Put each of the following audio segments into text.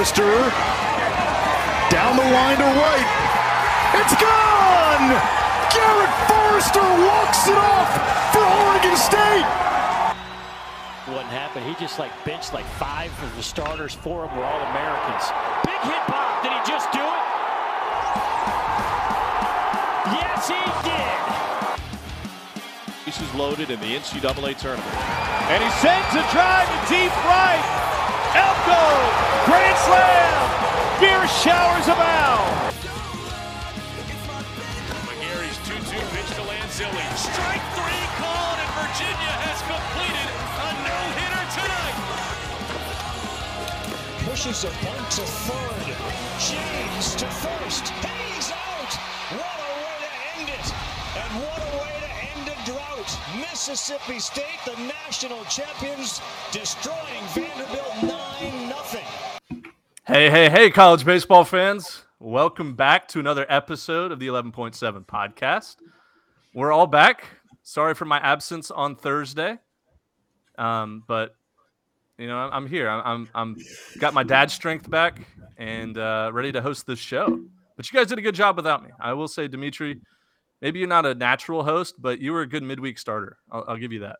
Forrester down the line to right. It's gone! Garrett Forrester walks it off for Oregon State. What happened? He just like benched like five of the starters. Four of them were all Americans. Big hit pop. Did he just do it? Yes, he did. Bases loaded in the NCAA tournament. And he sends a drive to deep right. Elko, grand slam. Beer showers abound. McGarry's 2-2 pitch to Lanzilli. Strike three called, and Virginia has completed a no-hitter tonight. Pushes a bunt to third. James to first. He's out. What a way to end it. And what a way to end a drought. Mississippi State, the national champions, destroying Vanderbilt 9 nothing. Hey, hey, hey, college baseball fans. Welcome back to another episode of the 11.7 podcast. We're all back. Sorry for my absence on Thursday. Um, but you know, I'm, here. I'm, I'm I'm got my dad's strength back and uh, ready to host this show. But you guys did a good job without me. I will say, Dimitri, maybe you're not a natural host, but you were a good midweek starter. I'll, I'll give you that.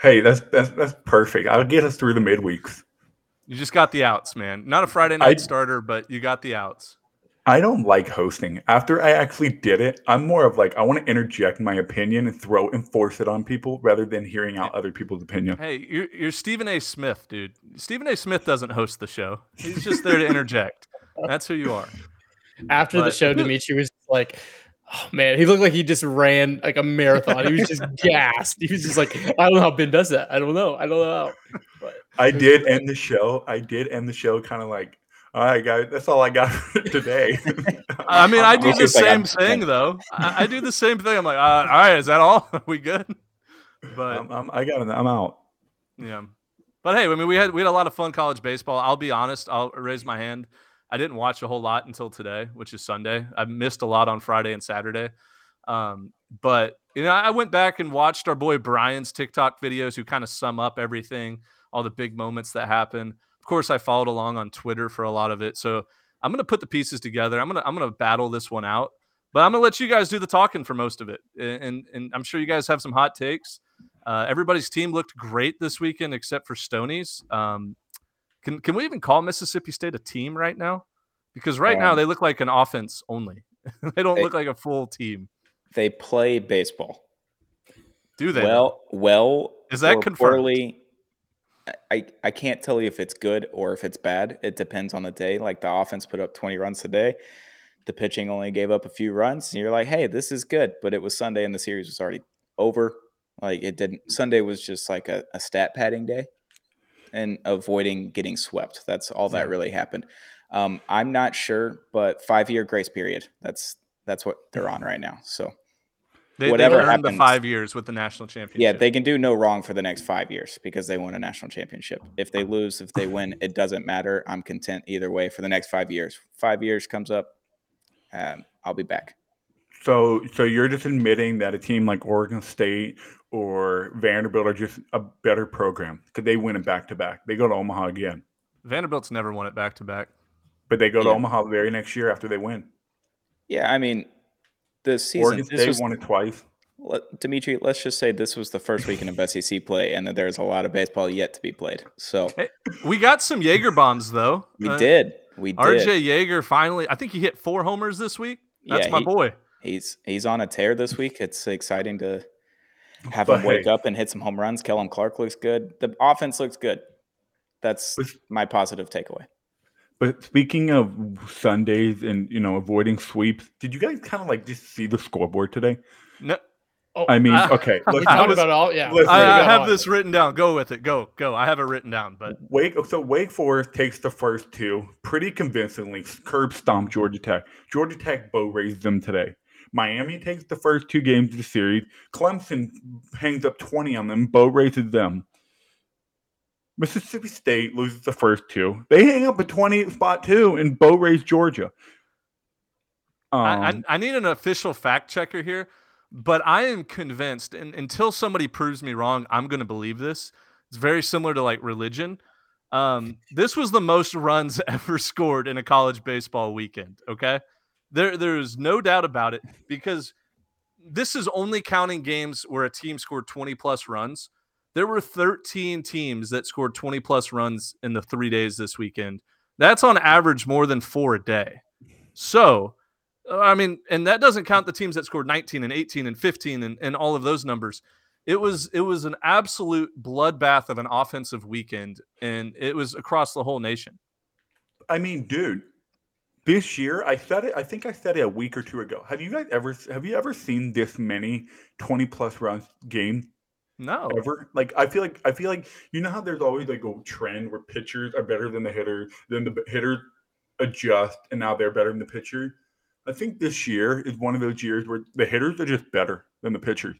Hey, that's that's that's perfect. I'll get us through the midweeks. You just got the outs, man. Not a Friday night starter, but you got the outs. I don't like hosting. After I actually did it, I'm more of like I want to interject my opinion and throw and force it on people rather than hearing out other people's opinion. Hey, you're, you're Stephen A. Smith, dude. Stephen A. Smith doesn't host the show. He's just there to interject. That's who you are. After the show, Dimitri was like, "Oh man, he looked like he just ran like a marathon. He was just gassed. He was just like, I don't know how Ben does that. I don't know. I don't know how." But I did end the show. I did end the show kind of like, all right, guys, that's all I got for today. I mean, I do the same I'm- thing though. I, I do the same thing. I'm like, uh, all right, is that all? Are we good? But I'm, I'm, I got it. I'm out. Yeah. But hey, I mean, we had we had a lot of fun college baseball. I'll be honest. I'll raise my hand. I didn't watch a whole lot until today, which is Sunday. I missed a lot on Friday and Saturday. Um, but you know, I went back and watched our boy Brian's TikTok videos, who kind of sum up everything, all the big moments that happen. Of course, I followed along on Twitter for a lot of it. So I'm gonna put the pieces together. I'm gonna I'm gonna battle this one out. But I'm gonna let you guys do the talking for most of it, and and, and I'm sure you guys have some hot takes. Uh, everybody's team looked great this weekend except for Stony's. Um, can can we even call Mississippi State a team right now? Because right now Um, they look like an offense only. they don't they- look like a full team. They play baseball. Do they? Well, well, Is that confirmed? poorly. I- I, I can't tell you if it's good or if it's bad. It depends on the day. Like the offense put up 20 runs today. The pitching only gave up a few runs. And you're like, hey, this is good. But it was Sunday and the series was already over. Like it didn't Sunday was just like a, a stat padding day and avoiding getting swept. That's all that really happened. Um, I'm not sure, but five year grace period. That's that's what they're on right now. So They, whatever they earned the five years with the national championship. yeah, they can do no wrong for the next five years because they won a national championship. If they lose, if they win, it doesn't matter. I'm content either way for the next five years. Five years comes up, um, I'll be back. So, so you're just admitting that a team like Oregon State or Vanderbilt are just a better program because they win it back to back. They go to Omaha again, Vanderbilt's never won it back to back. but they go to Yeah. Omaha the very next year after they win. Yeah, I mean, the season. Oregon This State was, won it twice. let- Dimitri, let's just say this was the first weekend of SEC play, and that there's a lot of baseball yet to be played. So We got some Jaeger bombs though. we Uh, did, we did. RJ Yeager finally. I think he hit four homers this week. That's Yeah, my he- boy. He's he's on a tear this week. It's exciting to have But him wake hey- up and hit some home runs. Kellum Clark looks good. The offense looks good. That's But- my positive takeaway. But speaking of Sundays and you know avoiding sweeps, did you guys kind of like just see the scoreboard today? No, oh, I mean, Uh, okay, we let's, I was- about all. Yeah, let's- I, I have on. this written down. Go with it. Go, go. I have it written down, but Wake so Wake Forest takes the first two pretty convincingly. Curb stomp Georgia Tech. Georgia Tech bow raised them today. Miami takes the first two games of the series. Clemson hangs up 20 on them, bow raises them. Mississippi State loses the first two. They hang up a 20 spot two and bow raise Georgia. Um, I, I, I need an official fact checker here. But I am convinced, and until somebody proves me wrong, I'm going to believe this. It's very similar to like religion. Um, this was the most runs ever scored in a college baseball weekend. Okay, there there's no doubt about it because this is only counting games where a team scored 20 plus runs. There were 13 teams that scored 20 plus runs in the three days this weekend. That's on average more than four a day. So, I mean, and that doesn't count the teams that scored 19 and 18 and 15 and, and all of those numbers. It was it was an absolute bloodbath of an offensive weekend, and it was across the whole nation. I mean, dude, this year I said it. I think I said it a week or two ago. Have you guys ever have you ever seen this many twenty plus runs game No, ever? Like I feel like I feel like you know how there's always like a trend where pitchers are better than the hitter, then the hitter adjust, and now they're better than the pitcher. I think this year is one of those years where the hitters are just better than the pitchers.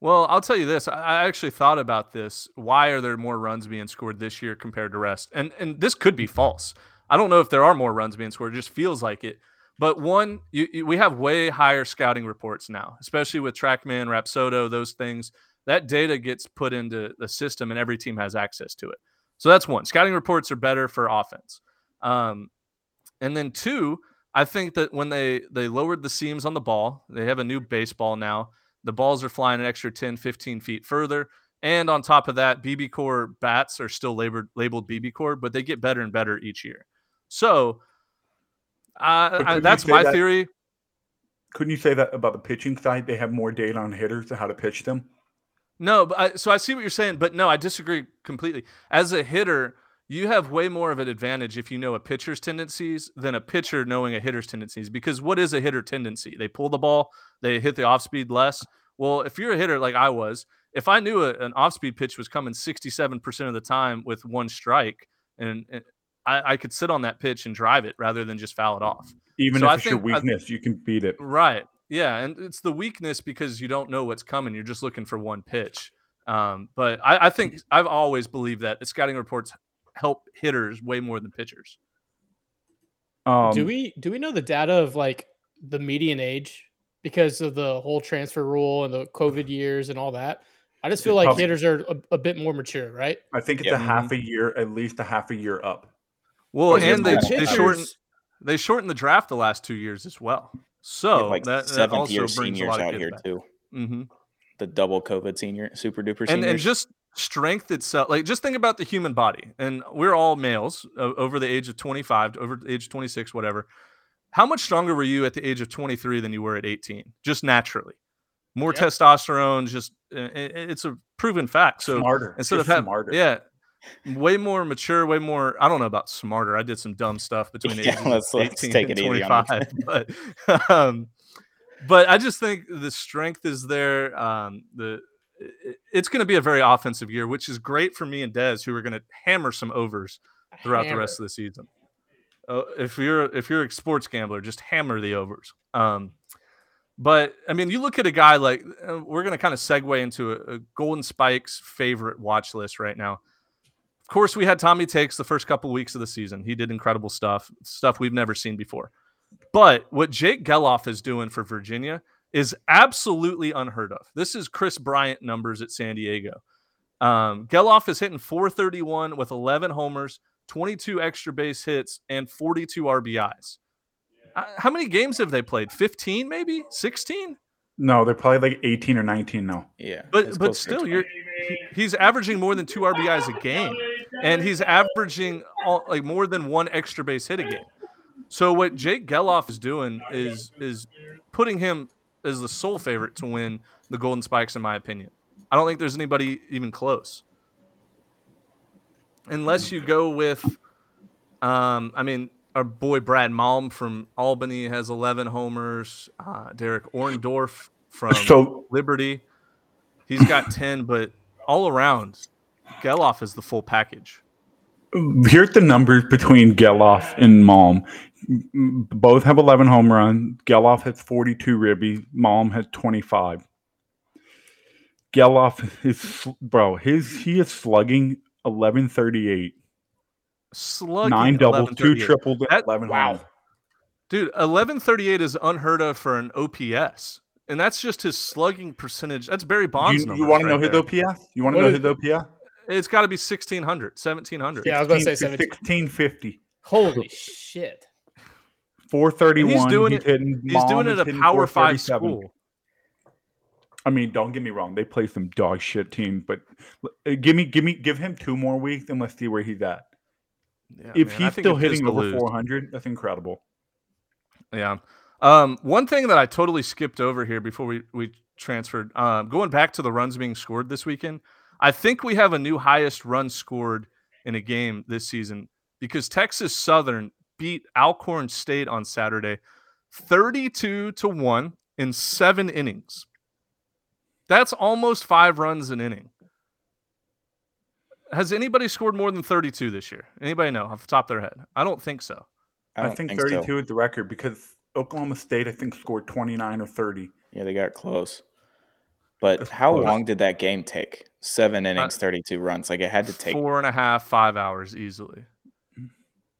Well, I'll tell you this. I actually thought about this. Why are there more runs being scored this year compared to rest? And and this could be false. I don't know if there are more runs being scored. It just feels like it. But one, you, you, we have way higher scouting reports now, especially with TrackMan, Rapsodo, those things. That data gets put into the system, and every team has access to it. So that's one. Scouting reports are better for offense. Um, and then two, I think that when they they lowered the seams on the ball, they have a new baseball now. The balls are flying an extra 10, 15 feet further. And on top of that, BBCOR bats are still labeled labeled BBCOR, but they get better and better each year. So uh, I, that's my that- theory. Couldn't you say that about the pitching side? They have more data on hitters and how to pitch them. No, but I, so I see what you're saying, but no, I disagree completely. As a hitter, you have way more of an advantage if you know a pitcher's tendencies than a pitcher knowing a hitter's tendencies. Because what is a hitter tendency? They pull the ball, they hit the off speed less. Well, if you're a hitter like I was, if I knew a, an off speed pitch was coming 67% of the time with one strike, and, and I, I could sit on that pitch and drive it rather than just foul it off. Even So if I it's your think- I- weakness, you can beat it. Right. Yeah, and it's the weakness because you don't know what's coming. You're just looking for one pitch. Um, but I, I think I've always believed that the scouting reports help hitters way more than pitchers. Um, do we do we know the data of like the median age because of the whole transfer rule and the COVID years and all that? I just feel like Probably- hitters are a, a bit more mature, right? I think it's Yeah. a half a year, at least a half a year up. Well, Well, and they, they Pitchers- shortened they shortened the draft the last two years as well. So like that, that also year brings a lot of out here back. too. hmm The double COVID senior, super duper and and just strength itself like just think about the human body and we're all males o- over the age of 25 to over the age of 26 whatever how much stronger were you at the age of 23 than you were at 18 just naturally more Yep. testosterone just uh, i- i- it's a proven fact so smarter. instead of having smarter. yeah way more mature way more i don't know about smarter i did some dumb stuff between the Yeah, ages of let's- let's 18 take and it 25 but um but i just think the strength is there um the it's going to be a very offensive year which is great for me and Dez who are going to hammer some overs throughout the rest of the season. Uh, if you're if you're a sports gambler just hammer the overs um but I mean, you look at a guy like uh, we're going to kind of segue into a, a Golden Spikes favorite watch list right now. Of course, we had Tommy Tanks the first couple weeks of the season. He did incredible stuff, stuff we've never seen before. But what Jake Gelof is doing for Virginia is absolutely unheard of. This is Kris Bryant numbers at San Diego. Um, Gelof is hitting 431 with 11 homers, 22 extra base hits, and 42 RBIs. Uh, How many games have they played? 15, maybe 16? No, they're probably like 18 or 19 now. yeah, But but still, you're he- he's averaging more than two RBIs a game, and he's averaging all, like more than one extra base hit a game. So what Jake Gelof is doing is is putting him as the sole favorite to win the Golden Spikes, in my opinion. I don't think there's anybody even close, unless you go with, um, I mean, our boy Brad Malm from Albany has 11 homers. Uh, Derek Orndorff from So Liberty. He's got 10, but all around, Gelof is the full package. here's the numbers between Gelof and Malm. Both have 11 home runs. Gelof has 42 ribbies. Malm has 25. Gelof is bro. His he is slugging 1138, Slugging nine doubles, two triples, That- 11 wow. Dude, 1138 is unheard of for an OPS. And that's just his slugging percentage. That's Barry Bonds. You, numbers want to right know his. OPS? You want to know is- his OPS? it's got to be 1600, 1700. Yeah, I was going to say 17. sixteen fifty. Holy shit. Four thirty one. He's doing it- Hitting, He's doing it at a Power Five school. I mean, don't get me wrong; they play some dog shit team, but give me, give me, give him two more weeks, and let's see where he's at. Yeah, if man, he's still hitting over lose. four hundred, that's incredible. Yeah. Um, one thing that I totally skipped over here before we, we transferred, um, going back to the runs being scored this weekend, I think we have a new highest run scored in a game this season because Texas Southern beat Alcorn State on Saturday 32 to 1 in seven innings. That's almost five runs an inning. Has anybody scored more than 32 this year? Anybody know off the top of their head? I don't think so. I, I, don't think, think, so. thirty-two is the record because Oklahoma State, I think, scored twenty-nine or thirty. Yeah, they got close. But That's how close. long did that game take? Seven innings, 32 runs. Like it had to take. four and a half, five hours easily.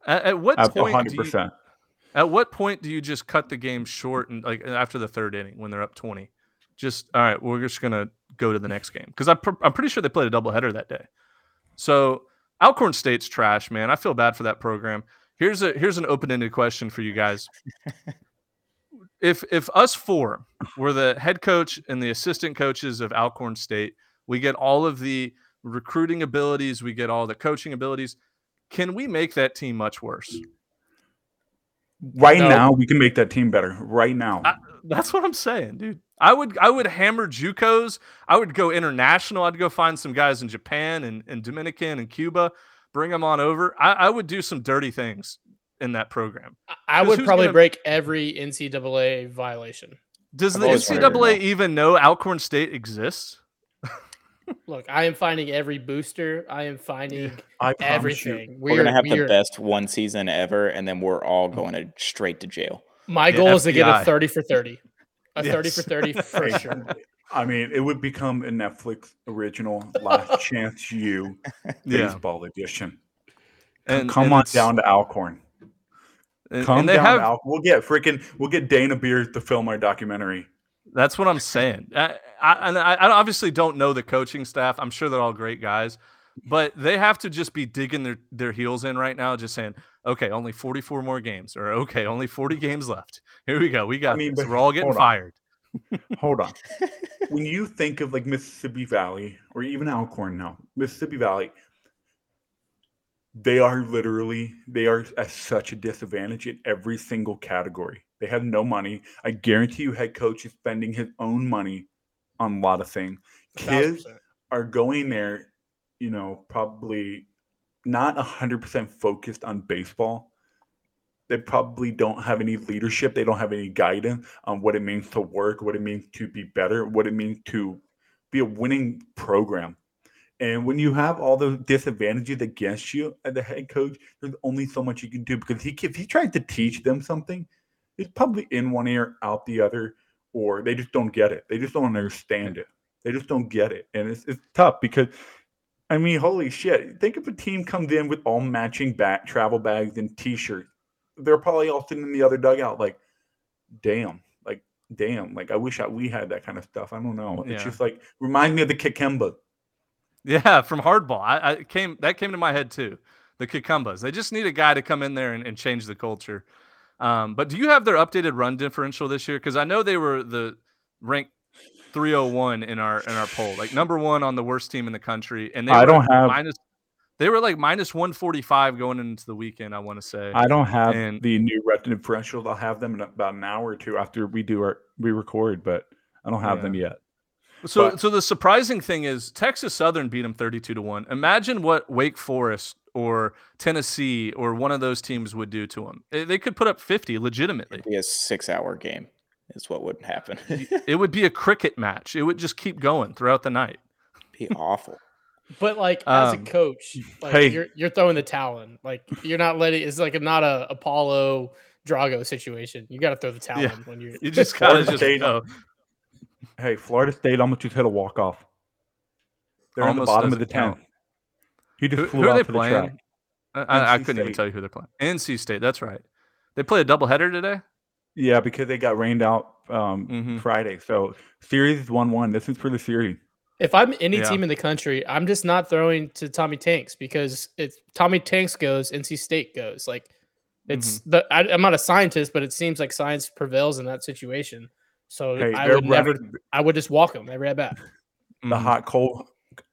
At, at what At point? hundred Do you, at what point do you just cut the game short and like after the third inning when they're up twenty? Just all right, we're just gonna go to the next game because I'm pr- I'm pretty sure they played a doubleheader that day. So Alcorn State's trash, man. I feel bad for that program. Here's a here's an open ended question for you guys. if if us four were the head coach and the assistant coaches of Alcorn State, we get all of the recruiting abilities, we get all the coaching abilities. Can we make that team much worse? Right No. now, we can make that team better. Right now, I- That's what I'm saying, dude. I would I would hammer JUCOs. I would go international. I'd go find some guys in Japan and, and Dominican and Cuba, bring them on over. I, I would do some dirty things in that program. I- I 'Cause would probably gonna- break every NCAA violation. Does I've the NCAA even know Alcorn State exists? Look, I am finding every booster. I am finding I promise you, everything. We're, gonna have we the best one season ever, and then we're all mm-hmm. going to straight to jail. My Yeah, goal is to get a 30 for 30. A 30 for 30 for sure. I mean, it would become a Netflix original Last Chance You Yeah. baseball edition. And Come and on down to Alcorn. And, Come and they down have to Alcorn. We'll get freaking. We'll get Dana Beers to film our documentary. That's what I'm saying. I, I, and I, I obviously don't know the coaching staff. I'm sure they're all great guys, but they have to just be digging their, their heels in right now, just saying, okay, only 44 more games, or okay, only 40 games left. Here we go. We got I mean, this. but We're all getting hold fired. Hold on. when you think of like Mississippi Valley or even Alcorn now, Mississippi Valley, they are literally they are at such a disadvantage in every single category. They have no money. I guarantee you, head coach is spending his own money on a lot of things. Kids 1000%. are going there, you know, probably not hundred percent focused on baseball. They probably don't have any leadership. They don't have any guidance on what it means to work, what it means to be better, what it means to be a winning program. And when you have all the disadvantages against you as the head coach, there's only so much you can do because he if he tries to teach them something, it's probably in one ear, out the other, or they just don't get it. They just don't understand it. They just don't get it. And it's, it's tough because I mean, holy shit. Think if a team comes in with all matching back travel bags and t-shirts. They're probably all sitting in the other dugout like, damn, like, damn. Like I wish I, we had that kind of stuff. I don't know. It's Yeah. just like remind me of the Kikamba. Yeah, from hardball. I, I came that came to my head too. The Kikambas. They just need a guy to come in there and, and change the culture. Um, but do you have their updated run differential this year? Because I know they were the ranked 301 in our in our poll, like number one on the worst team in the country. And they I don't have- minus. They were like minus 145 going into the weekend. I want to say. I don't have And- the new rep differentials. I'll have them in about an hour or two after we do our we record, but I don't have Yeah. them yet. So, But- so the surprising thing is Texas Southern beat them 32 to 1. Imagine what Wake Forest or Tennessee or one of those teams would do to them. They could put up 50 legitimately. Be a six-hour game is what would happen. It would be a cricket match. It would just keep going throughout the night. be awful. But like as Um, a coach, like hey. you're you're throwing the towel in. Like you're not letting it's like a, not a Apollo Drago situation. You got to throw the towel Yeah. in when you're You just gotta Florida just State- go. Hey, Florida State almost just hit a walk off. They're on the bottom of the doesn't count. tenth. He just Who, flew who are out they to the track. playing? I, I, I couldn't even tell you who they're playing. NC State. That's right. They play a doubleheader today. Yeah, because they got rained out um, Mhm. Friday. So series is one one. This is for the series. If I'm any Yeah. team in the country, I'm just not throwing to Tommy Tanks because if Tommy Tanks goes, NC State goes. Like it's Mm-hmm. the I, I'm not a scientist, but it seems like science prevails in that situation. So Hey, I they're would never, I would just walk them every at bat. The Mhm. hot cold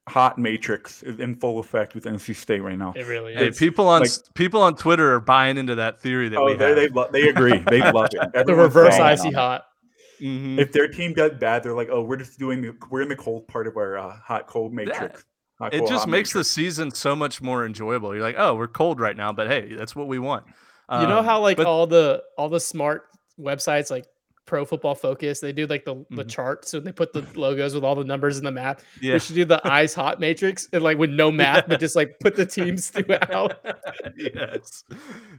hot matrix is in full effect with NC State right now. It really Hey, is. people on like- people on Twitter are buying into that theory that Oh, we they have. they, lo- they agree. They love it. the reverse icy hot. Mhm. If their team does bad, they're like, "Oh, we're just doing the we're in the cold part of our uh, hot cold matrix." Hot, it just hot makes the season so much more enjoyable. You're like, oh, we're cold right now, but hey, that's what we want. you know Um, how like but- all the all the smart websites like Pro Football Focus, they do like the the Mhm. chart, so they put the logos with all the numbers in the map. yeah, We should do the ice hot matrix and like with no map, but just like put the teams throughout. yes,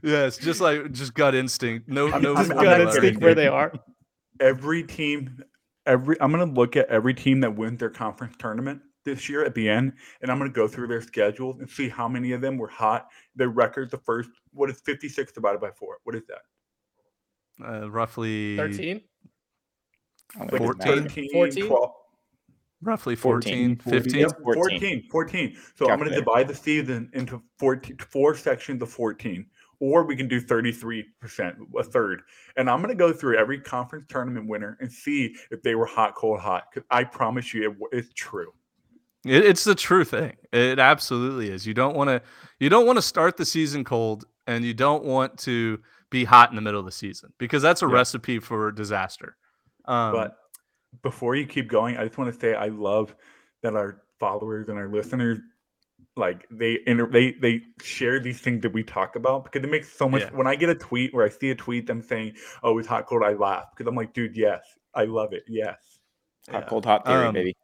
yes, just like just gut instinct. No, I'm- no, I'm- just I'm gut not formula or instinct where they are. every team. Every I'm gonna look at every team that wins their conference tournament this year at the end, and I'm gonna go through their schedules and see how many of them were hot. Their record, the first, what is 56 divided by four? What is that? Uh, roughly 13? I'm Like gonna do it's math. 13, 14? 12, roughly 14, 14, 15. Yep, 14. 14. 14. So I'm going to divide the season into 14, four sections of 14, or we can do 33%, a third. And I'm going to go through every conference tournament winner and see if they were hot, cold, hot. Because I promise you, it, it's true. It, it's the true thing. It absolutely is. You don't want to you don't want to start the season cold and you don't want to be hot in the middle of the season because that's a Yeah. recipe for disaster. Um, but before you keep going, I just want to say I love that our followers and our listeners like they inter- they they share these things that we talk about because it makes so much Yeah. when I get a tweet where I see a tweet them saying, Oh, it's hot cold, I laugh because I'm like, dude, yes, I love it. Yes. Hot, yeah. cold, hot theory, Um, baby.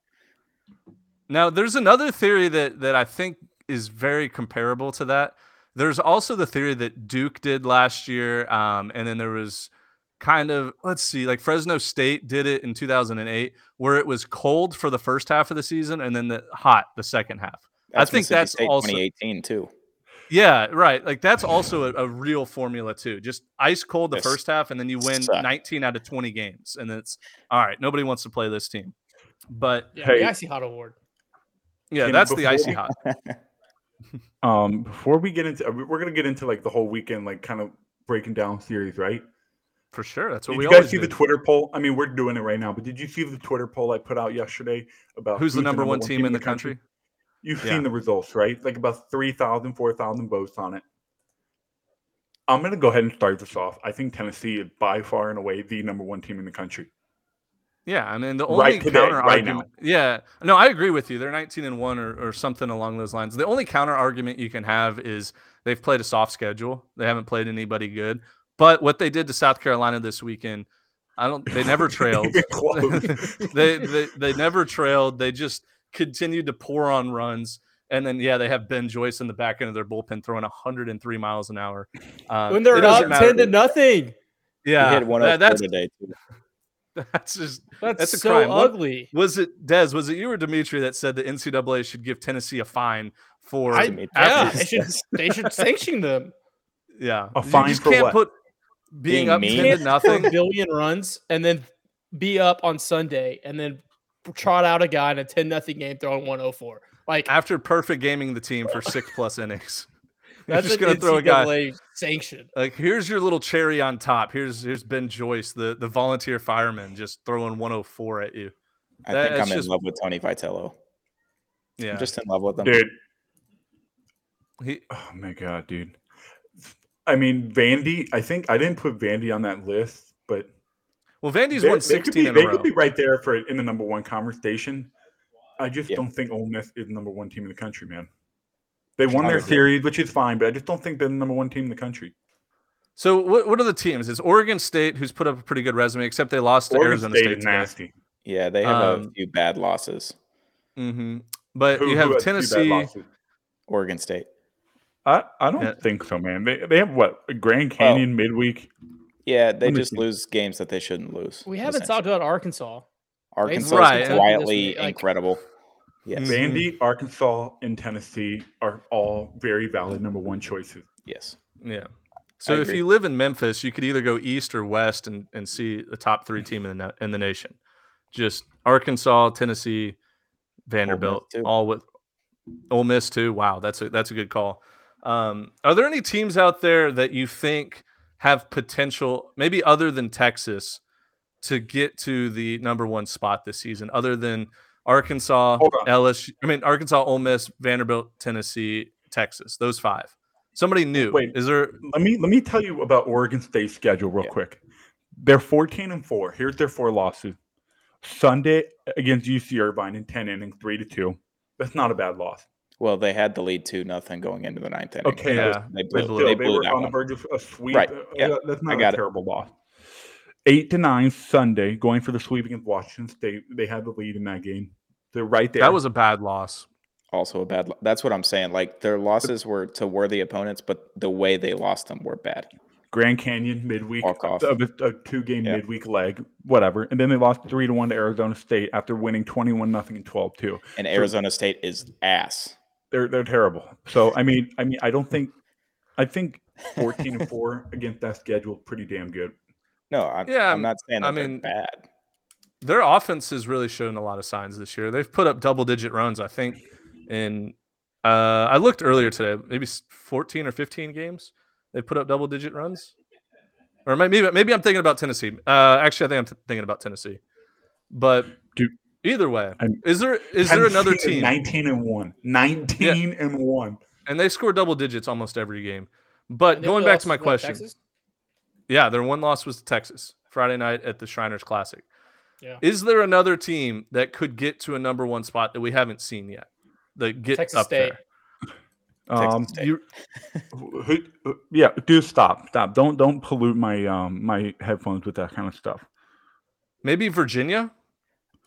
Now, there's another theory that that I think is very comparable to that. There's also the theory that Duke did last year, um, and then there was kind of let's see, like Fresno State did it in 2008, where it was cold for the first half of the season and then the hot the second half. I think that's State also 2018 too. yeah, right. Like that's also a, a real formula too. Just ice cold the Yes. first half, and then you win Suck. 19 out of 20 games, and it's all right. Nobody wants to play this team, but Yeah, Hey. the icy hot award. yeah, Tim, that's the icy hot. Um, before we get into, we're gonna get into like the whole weekend, like kind of breaking down series, right? For sure. That's what Did we you guys see the Twitter poll? I mean, we're doing it right now, but did you see the Twitter poll I put out yesterday about Who's the number one team in the country? You've Yeah. seen the results, right? Like about 3,000, 4,000 votes on it. I'm going to go ahead and start this off. I think Tennessee is by far and away the number one team in the country. Yeah, I mean the Right only today, counter right now. argument. Yeah, no, I agree with you. They're 19 and one or, or something along those lines. The only counter argument you can have is they've played a soft schedule. They haven't played anybody good. But what they did to South Carolina this weekend, I don't. They never trailed. They, they they never trailed. They just continued to pour on runs. And then yeah, they have Ben Joyce in the back end of their bullpen throwing 103 miles an hour. Um, When they're doesn't up 10 to nothing. yeah, he hit one that- of that's today too. that's just That's, That's a so crime. What- ugly. Was it Des? Was it you or Dimitri that said the NCAA should give Tennessee a fine for? I, Dimitri. yeah, they should they should sanction them. yeah, A You fine just for can't what? put being, Being up mean? ten to nothing. billion runs and then be up on Sunday and then trot out a guy in a 10 nothing game throwing 104. Like after perfect gaming the team for six plus innings. You're that's just gonna throw a guy sanction. like here's your little cherry on top. Here's here's Ben Joyce, the the volunteer fireman, just throwing 104 at you. I That- think I'm just- in love with Tony Vitello. Yeah, I'm just in love with him. Dude, he, oh my God, dude. I mean, Vandy, I think I didn't put Vandy on that list, but well, Vandy's they, won they could 16 be, in they a row. could be right there for in the number one conversation. I just Yeah. don't think Ole Miss is the number one team in the country, man. They won their agree. series, which is fine, but I just don't think they're the number one team in the country. So what what are the teams? It's Oregon State, who's put up a pretty good resume, except they lost to Oregon Arizona State State. nasty. Yeah, they have a Um, few bad losses. Mm-hmm. But Who- you have has two bad Tennessee. Oregon State. I, I don't Yeah. think so, man. They they have what Grand Canyon midweek. Yeah, they just see. lose games that they shouldn't lose. We haven't talked about Arkansas. Arkansas Right. is Kentucky quietly like- incredible. Yes. Vandy, Arkansas, and Tennessee are all very valid number one choices. Yes. Yeah. So if you live in Memphis, you could either go east or west and, and see the top three team in the in the nation. Just Arkansas, Tennessee, Vanderbilt, all with Ole Miss too. Wow, that's a that's a good call. Um, are there any teams out there that you think have potential, maybe other than Texas, to get to the number one spot this season, other than Arkansas, Hold on. LSU? I mean, Arkansas, Ole Miss, Vanderbilt, Tennessee, Texas. Those five. Somebody new. Wait. is there? Let me let me tell you about Oregon State's schedule real Yeah. quick. They're 14 and 4. Here's their four losses. Sunday against UC Irvine in 10 innings, 3 to 2. That's not a bad loss. Well, they had the lead two nothing going into the ninth inning. Okay, yeah, they they blew, blew they they were that on the verge of a sweep. Right, yeah, That's not got a it. terrible loss. Eight to nine Sunday, going for the sweep against Washington State. They had the lead in that game. They're right there. That was a bad loss. Also a bad. lo- That's what I'm saying. Like their losses were to worthy opponents, but the way they lost them were bad. Grand Canyon midweek, Walk off. of a, a two game Yeah. midweek leg, whatever. And then they lost three to one to Arizona State after winning 21 nothing and 12 2. And Arizona State is ass. They're they're terrible. So I mean, I mean, I don't think I think 14 and 4 against that schedule pretty damn good. No, I'm, Yeah, I'm not saying that I they're mean, bad. Their offense has really shown a lot of signs this year. They've put up double digit runs, I think, in uh I looked earlier today, maybe 14 or 15 games. They put up double digit runs. Or maybe maybe I'm thinking about Tennessee. Uh actually I think I'm t- thinking about Tennessee. But Dude, either way, I'm- is there is there another team 19 and 1. 19 and 1. and they score double digits almost every game. But going back to my question. Texas? Yeah, their one loss was to Texas Friday night at the Shriners Classic. Yeah. Is there another team that could get to a number one spot that we haven't seen yet? That get Texas up State. there. Um, State. You, who, who- yeah, do stop, stop. Don't don't pollute my um my headphones with that kind of stuff. maybe Virginia.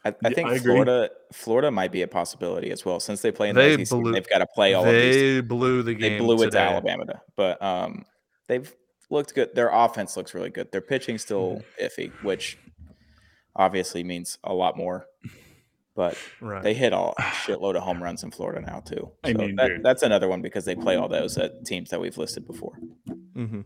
I, I Yeah, think I agree. Florida Florida might be a possibility as well since they play in They the SEC. blew- they've got to play all of these. They blew the game. They blew it to. Alabama, but um, they've looked good. Their offense looks really good. Their pitching still Mm-hmm. iffy, which obviously means a lot more. But Right. they hit a shitload of home runs in Florida now too. I mean, that, that's another one because they play all those at teams that we've listed before. hmm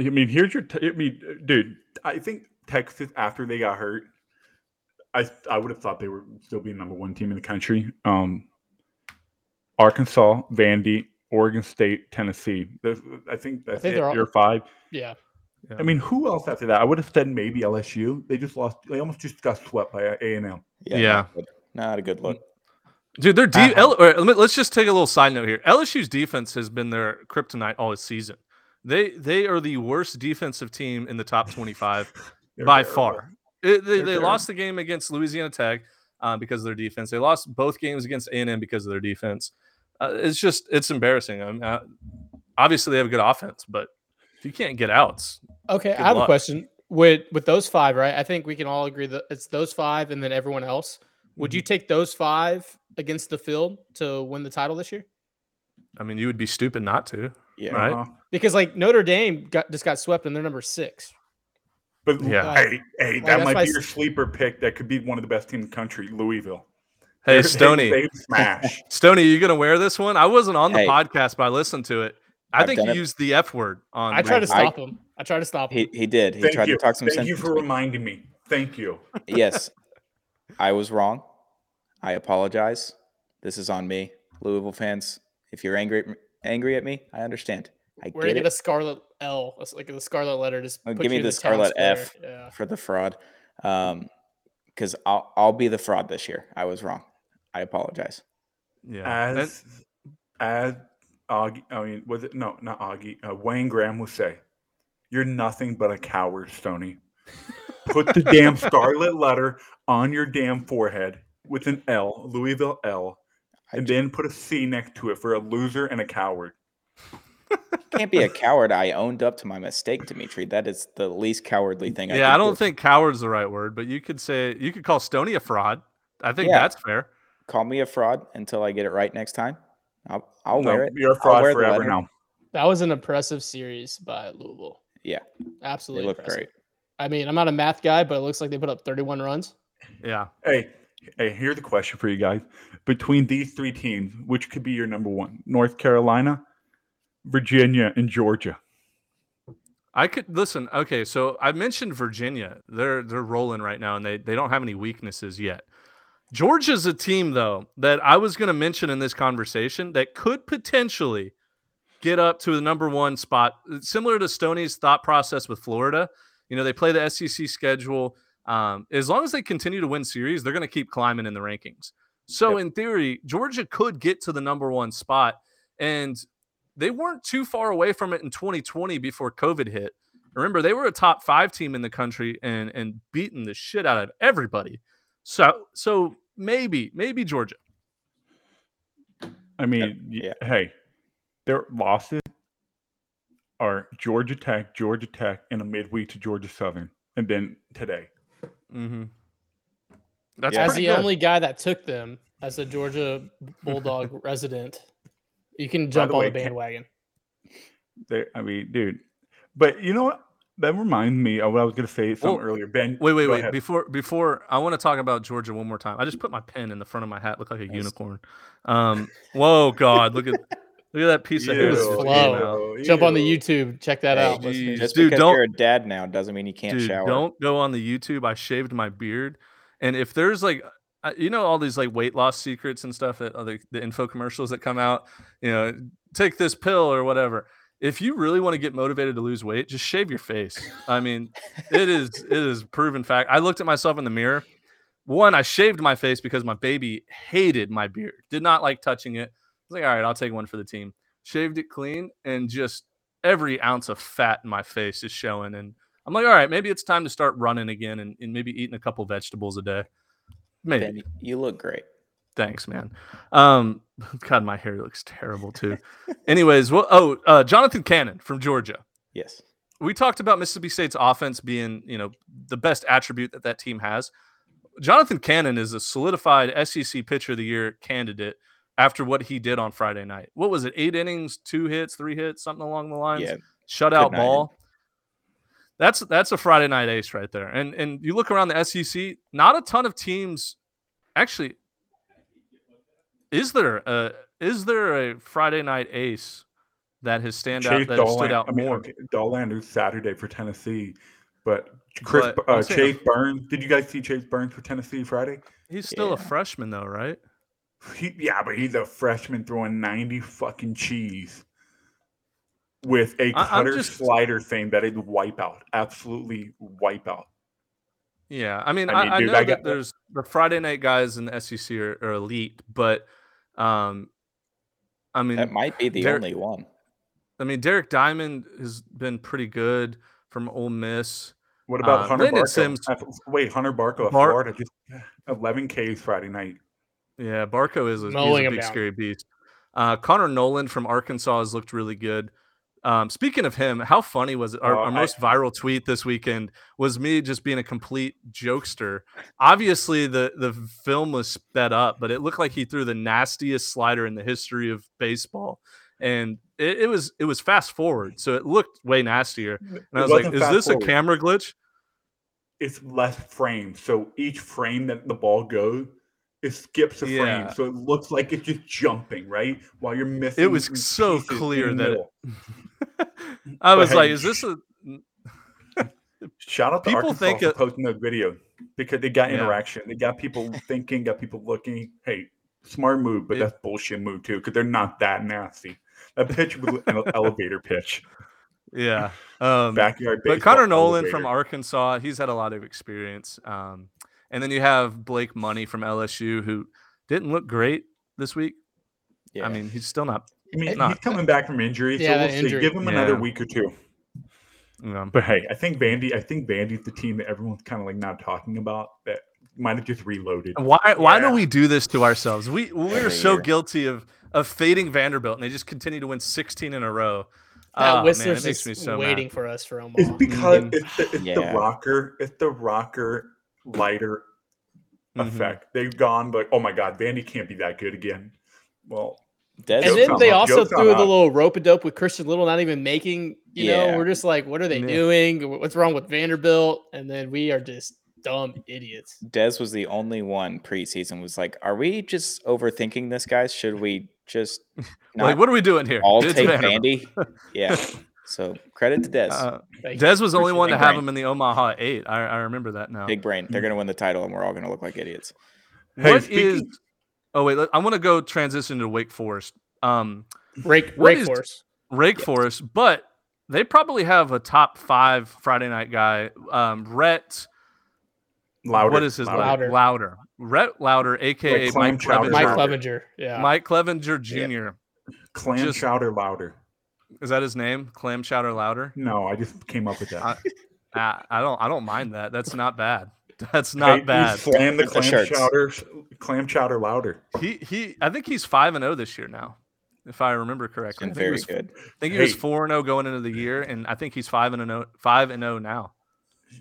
I mean, here's your. T- I mean, uh, dude, I think Texas after they got hurt, I I would have thought they were still be number one team in the country. Um, Arkansas, Vandy, Oregon State, Tennessee. There's- I think that's think it. they're all- Your five. Yeah. I mean, who else after that? I would have said maybe LSU. They just lost. They almost just got swept by A and M. Yeah. Not. Not a good look. Dude, their de- Uh-huh. L- all right, let me, let's just take a little side note here. LSU's defense has been their kryptonite all this season. They they are the worst defensive team in the top 25 by terrible. far. It- they They're they lost the game against Louisiana Tech uh, because of their defense. They lost both games against A&M because of their defense. Uh, it's just it's embarrassing. I mean, uh, obviously they have a good offense, but if you can't get outs, Okay, Good I have luck. a question. With with those five, right? I think we can all agree that it's those five and then everyone else. Would Mm-hmm. you take those five against the field to win the title this year? I mean, you would be stupid not to. Yeah. Right. Uh-huh. Because like Notre Dame got just got swept and they're number six. But Yeah. hey, hey, Like, that might be I your sleeper pick. That could be one of the best teams in the country, Louisville. Hey, They're- they- Stony, they smash. Stony, you gonna wear this one? I wasn't on the Hey. podcast, but I listened to it. I I've think you it. used the F word on. I tried to I- stop him. I tried to stop him. He he did. He Thank tried you. to talk some Thank sense. you for reminding me. Thank you. yes, I was wrong. I apologize. This is on me, Louisville fans. If you're angry angry at me, I understand. I We're gonna get get it a scarlet L, That's like the scarlet letter. Just put give me you in the scarlet. F. Yeah. for the fraud, um, because I'll I'll be the fraud this year. I was wrong. I apologize. yeah. And- As as Augie, I mean, was it no, not Augie. Uh, Wayne Graham would say, "You're nothing but a coward, Stony. Put the damn scarlet letter on your damn forehead with an L, Louisville L, and then put a C next to it for a loser and a coward." Can't be a coward. I owned up to my mistake, Dimitri. That is the least cowardly thing. Yeah, could I don't do. think coward's the right word, but you could say you could call Stony a fraud. I think Yeah. that's fair. Call me a fraud until I get it right next time. I'll I'll No, wear it. You're a I'll fraud forever now. That was an impressive series by Louisville. Yeah, Absolutely. they look impressive. great. I mean, I'm not a math guy, but it looks like they put up 31 runs. Yeah. Hey, hey, here's the question for you guys: Between these three teams, which could be your number one? North Carolina, Virginia, and Georgia. I could listen. Okay, so I mentioned Virginia. They're they're rolling right now, and they they don't have any weaknesses yet. Georgia's a team though that I was going to mention in this conversation that could potentially get up to the number one spot, similar to Stoney's thought process with Florida. You know, they play the SEC schedule. Um, as long as they continue to win series, they're going to keep climbing in the rankings. So Yep. in theory, Georgia could get to the number one spot, and they weren't too far away from it in 2020 before COVID hit. Remember, they were a top five team in the country and and beating the shit out of everybody. So so maybe maybe Georgia. I mean, yeah. hey, their losses are Georgia Tech, Georgia Tech, and a midweek to Georgia Southern, and then today. Mm-hmm. That's as the good. only guy that took them as a Georgia Bulldog resident, you can jump the on way, the bandwagon. They, I mean, dude. But you know what? That reminds me of what I was going to say something Well, earlier. Ben, Wait, wait, wait. ahead. Before before I want to talk about Georgia one more time. I just put my pen in the front of my hat, look like a unicorn. Um, whoa, God, look at look at that piece of hair. It was that just Ew, came flow. Jump on the. YouTube, check that Hey, out. geez. Just Dude, because don't- you're a dad now doesn't mean you can't Dude, shower. don't go on the YouTube. I shaved my beard, and if there's like, you know, all these like weight loss secrets and stuff that other the info commercials that come out, you know, take this pill or whatever. If you really want to get motivated to lose weight, just shave your face. I mean, it is it is proven fact. I looked at myself in the mirror. One, I shaved my face because my baby hated my beard, did not like touching it. I was like, all right, I'll take one for the team. Shaved it clean, and just every ounce of fat in my face is showing. And I'm like, all right, maybe it's time to start running again and, and maybe eating a couple vegetables a day. Maybe. Ben, you look great. Thanks, man. Um, God, my hair looks terrible too. Anyways, well, oh, uh, Jonathan Cannon from Georgia. Yes. We talked about Mississippi State's offense being, you know, the best attribute that that team has. Jonathan Cannon is a solidified SEC Pitcher of the Year candidate after what he did on Friday night. What was it? Eight innings, two hits, three hits, something along the lines. Yeah. Shutout ball. That's that's a Friday night ace right there. And and you look around the SEC, not a ton of teams. Actually, is there a is there a Friday night ace that has stand out Chase that has stood Dolan, out I mean, more? okay, Dollander's Saturday for Tennessee, but Chris But uh, saying- Chase Burns. Did you guys see Chase Burns for Tennessee Friday? He's still a freshman though, right? He, yeah, but he's a freshman throwing ninety fucking cheese with a I- I'm cutter just- slider thing that'd wipe out, absolutely wipe out. Yeah, I mean, I I, mean, I dude, know I that got- there's the Friday night guys in the SEC are, are elite, but um, I mean, That might be the there- only one. I mean, Derek Diamond has been pretty good from Ole Miss. What about Uh, Hunter Landon Barco? Sims- Wait, Hunter Barco of Bar- Florida just eleven Ks Friday night. Yeah, Barco is a, he's a big down. scary beast. Uh, Connor Noland from Arkansas has looked really good. Um, speaking of him, how funny was? Our, Oh, our I- most viral tweet this weekend was me just being a complete jokester. Obviously, the the film was sped up, but it looked like he threw the nastiest slider in the history of baseball, and it, it was it was fast forward, so it looked way nastier. And I was like, "Is this a camera glitch?" It's less frames, so each frame that the ball goes, it skips a Yeah. frame, so it looks like it's just jumping right while you're missing. It was so clear that it-. I was hey, like, "Is this a?" Shout out to People Arkansas think for it- posting those video because they got Yeah. interaction. They got people thinking, got people looking. Hey, smart move, but It- that's bullshit move too because they're not that nasty. That pitch was an elevator pitch, Yeah. Um, backyard. but Connor Noland from. Arkansas, he's had a lot of experience. Um, and then you have Blake Money from LSU, who didn't look great this week. Yeah. I mean, he's still not. I mean, not- he's coming back from injury, Yeah, so that we'll see. injury. Give him another Yeah. week or two. You know, But hey, I think Vandy. I think Vandy's the team that everyone's kind of like not talking about that might have just reloaded. why? Why Yeah. do we do this to ourselves? We we're so year. guilty of of fading Vanderbilt, and they just continue to win 16 in a row. That Oh, man, Whistler's it makes me just so waiting mad. for us for Omaha. It's because Mhm. it's, the, it's the Yeah. rocker. It's the rocker lighter Mhm. effect. They've gone like, oh my god, Vandy can't be that good again. Well, Des and then they us. also Joke's threw the us. little rope a dope with Christian Little, not even making. You Yeah. know, we're just like, what are they Yeah. doing? What's wrong with Vanderbilt? And then we are just dumb idiots. Des was the only one preseason was like, "Are we just overthinking this, guys? Should we just not Like, what are we doing here? all It's take Vanderbilt. Vandy?" Yeah. So credit to Des. Uh, Thank. Dez was the only one to have brain. him in the Omaha Eight. I, I remember that now. Big brain. They're gonna win the title, and we're all gonna look like idiots. Hey, What speaking- is? Oh wait, let- I want to go transition to Wake Forest. Um, Rake, What Rake is- Force. Rake Forest, but they probably have a top five Friday night guy. Um, Rhett. Louder, what is his louder. Louder. louder? Louder. Rhett Lowder, aka Like Mike chowder. Clevinger. Mike Louder. Clevinger. Yeah. Mike Clevinger Jr. Clam Just- chowder louder. Is that his name? Clam Chowder Louder. No, I just came up with that. I- I, I don't. I don't mind that. That's not bad. That's not you bad. Slam the The clam shirts. chowder, clam chowder louder. He he. I think he's five and zero this year now, if I remember correctly. I Been think he very was good. I think he was four and zero going into the year, and I think he's five and zero, five and zero now.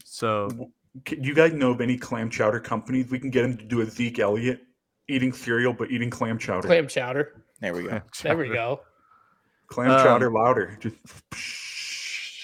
So Can you guys know of any clam chowder companies? We can get him to do a Zeke Elliott eating cereal but eating clam chowder. Clam chowder. There we go. There we go. Clam Um, chowder louder. Just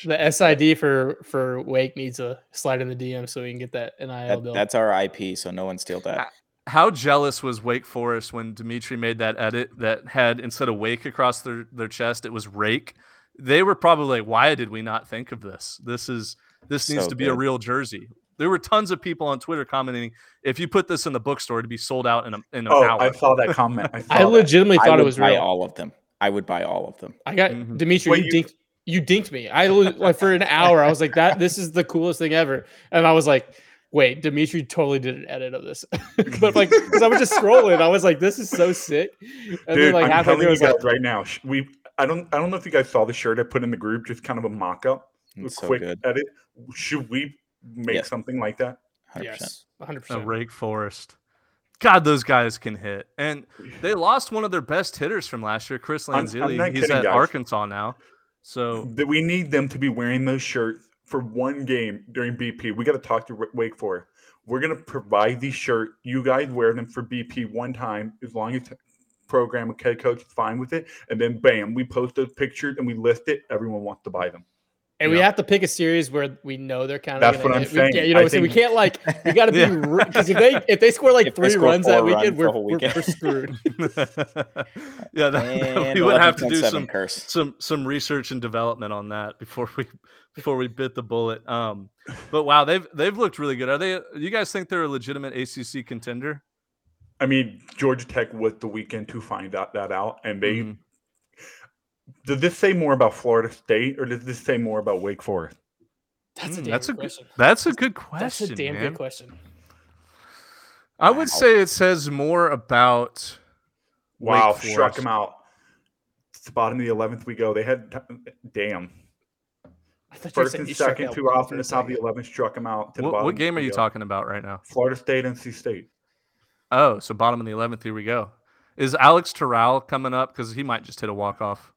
The SID for for Wake needs a slide in the DM so we can get that NIL That, deal. that's our IP, so no one steal that. How jealous was Wake Forest when Dimitri made that edit that had instead of Wake across their, their chest, it was Rake. They were probably like, "Why did we not think of this? This is this needs So to be a real jersey." There were tons of people on Twitter commenting, "If you put this in the bookstore, to be sold out in a in an oh, hour." I saw that comment. I, saw I that. legitimately I thought it was buy real. all of them. I would buy all of them. I got Mhm. Dimitri. Wait, you, you- dinked. You dinked me. I li- like for an hour. I was like, "That this is the coolest thing ever," and I was like, "Wait, Dimitri totally did an edit of this." but like, because I was just scrolling, I was like, "This is so sick." And then Dude, like I'm telling you guys like, right now. We, I don't, I don't know if you guys saw the shirt I put in the group. Just kind of a mock-up, a so quick good. edit. Should we make Yes. something like that? 100%. "Yes, 100." a percent Rake Forest. God, those guys can hit. And they lost one of their best hitters from last year, Chris I'm- I'm Lanzilli. He's kidding, at guys. Arkansas now. So That we need them to be wearing those shirts for one game during BP. We got to talk to Wake Forest. We're gonna provide these shirts. You guys wear them for BP one time, as long as program and head coach is fine with it. And then bam, we post those pictures and we list it. Everyone wants to buy them. And we have to pick a series where we know they're kind of. That's what I'm saying. Yeah, you know, I what I'm we can't like we got to be Yeah. because if they if they score like If three score runs that four runs weekend, we're, whole we're, weekend. we're screwed. yeah, that, we would have to do some curse. some some research and development on that before we before we bit the bullet. Um, but wow, they've they've looked really good. Are they? You guys think they're a legitimate ACC contender? I mean, Georgia Tech with the weekend to find out that out, and they. Mhm. Does this say more about Florida State, or does this say more about Wake Forest? That's a Mm, damn that's a good good question. that's a good question. That's question. a damn man. good question. I would Wow. say it says more about. Wake Wow, struck Forest. him out. It's the bottom of the eleventh. We go. They had damn I thought you were first and second out too one often. The top of the eleventh struck him out. To the What, bottom. what game are you go. talking about right now? Florida State, NC State. Oh, so bottom of the eleventh. Here we go. Is Alex Terrell coming up? Because he might just hit a walk off.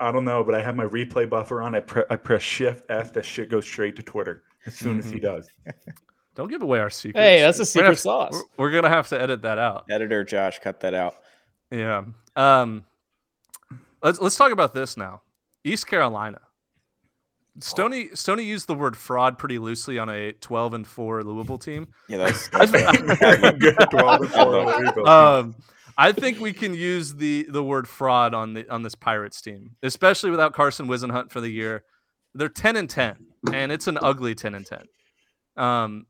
I don't know, but I have my replay buffer on. I, pre- I press Shift F. That shit goes straight to Twitter as soon as he does. Don't give away our secrets. Hey, that's a We're secret gonna have- sauce. We're, we're gonna have to edit that out. Editor Josh, cut that out. Yeah. Um. Let's let's talk about this now. East Carolina. Stony Stony used the word fraud pretty loosely on a 12 and 4 Louisville team. Yeah, that's, that's Good 12 and four Louisville. Um, I think we can use the the word fraud on the on this Pirates team, especially without Carson Whisenhunt for the year. They're 10 and 10, and it's an ugly 10 and 10. Um,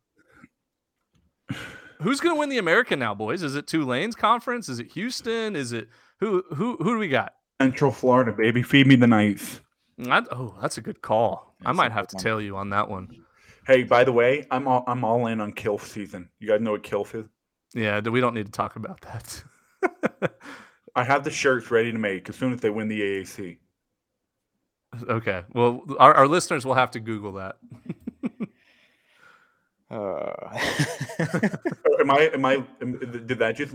who's going to win the American now, boys? Is it Tulane's conference? Is it Houston? Is it who who who do we got? Central Florida, baby. Feed me the Knights. I, oh, that's a good call. I That's a might have to one. tail you on that one. Hey, by the way, I'm all I'm all in on Kilf season. You guys know what Kilf is? Yeah, we don't need to talk about that. I have the shirts ready to make as soon as they win the AAC. okay. Well, our, our listeners will have to Google that. uh, Am I? Am I? am- Did that just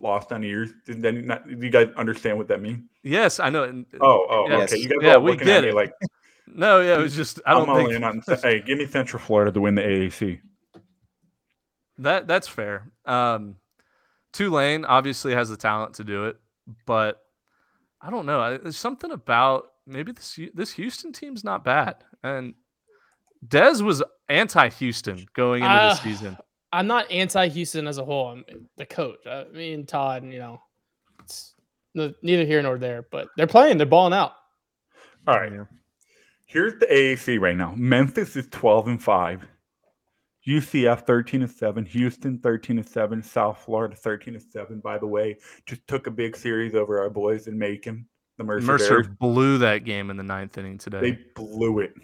lost on ears? Did that not? Do you guys understand what that means? Yes, I know. and- Oh, oh, Yes. okay. You guys Yeah, we looking get at me it. like No, yeah, it was just I don't all think on. Hey, give me Central Florida to win the AAC. that that's fair. Um, Tulane obviously has the talent to do it, but I don't know. There's something about maybe this this Houston team's not bad, and Dez was anti-Houston going into the Ah, season. I'm not anti Houston as a whole. I'm the coach. I mean, Todd, you know, it's neither here nor there, but they're playing. They're balling out. All right. Here's the AAC right now. Memphis is 12 and 5. UCF 13 and 7. Houston 13 and 7. South Florida 13 and 7. By the way, just took a big series over our boys in Macon. The Mercer, Mercer blew that game in the ninth inning today. They blew it.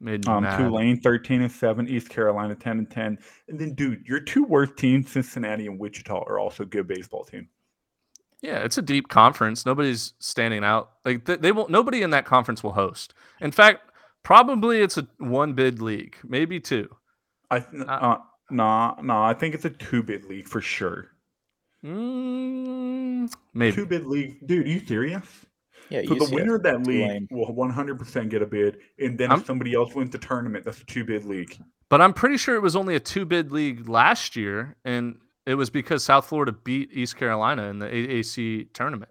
Made Um, mad. Tulane 13 and 7, East Carolina 10 and 10. And then, dude, your two worst teams, Cincinnati and Wichita, are also good baseball teams. Yeah, it's a deep conference. Nobody's standing out. Like they, they won't. Nobody in that conference will host. In fact, probably it's a one bid league, maybe two. I th- uh, nah, nah, I think it's a two bid league for sure. Mm, maybe. Two bid league, dude. Are you serious? Yeah, So the winner of that league Tulane. will 100% get a bid, and then I'm- if somebody else wins the tournament, that's a two bid league. But I'm pretty sure it was only a two bid league last year, and it was because South Florida beat East Carolina in the AAC tournament.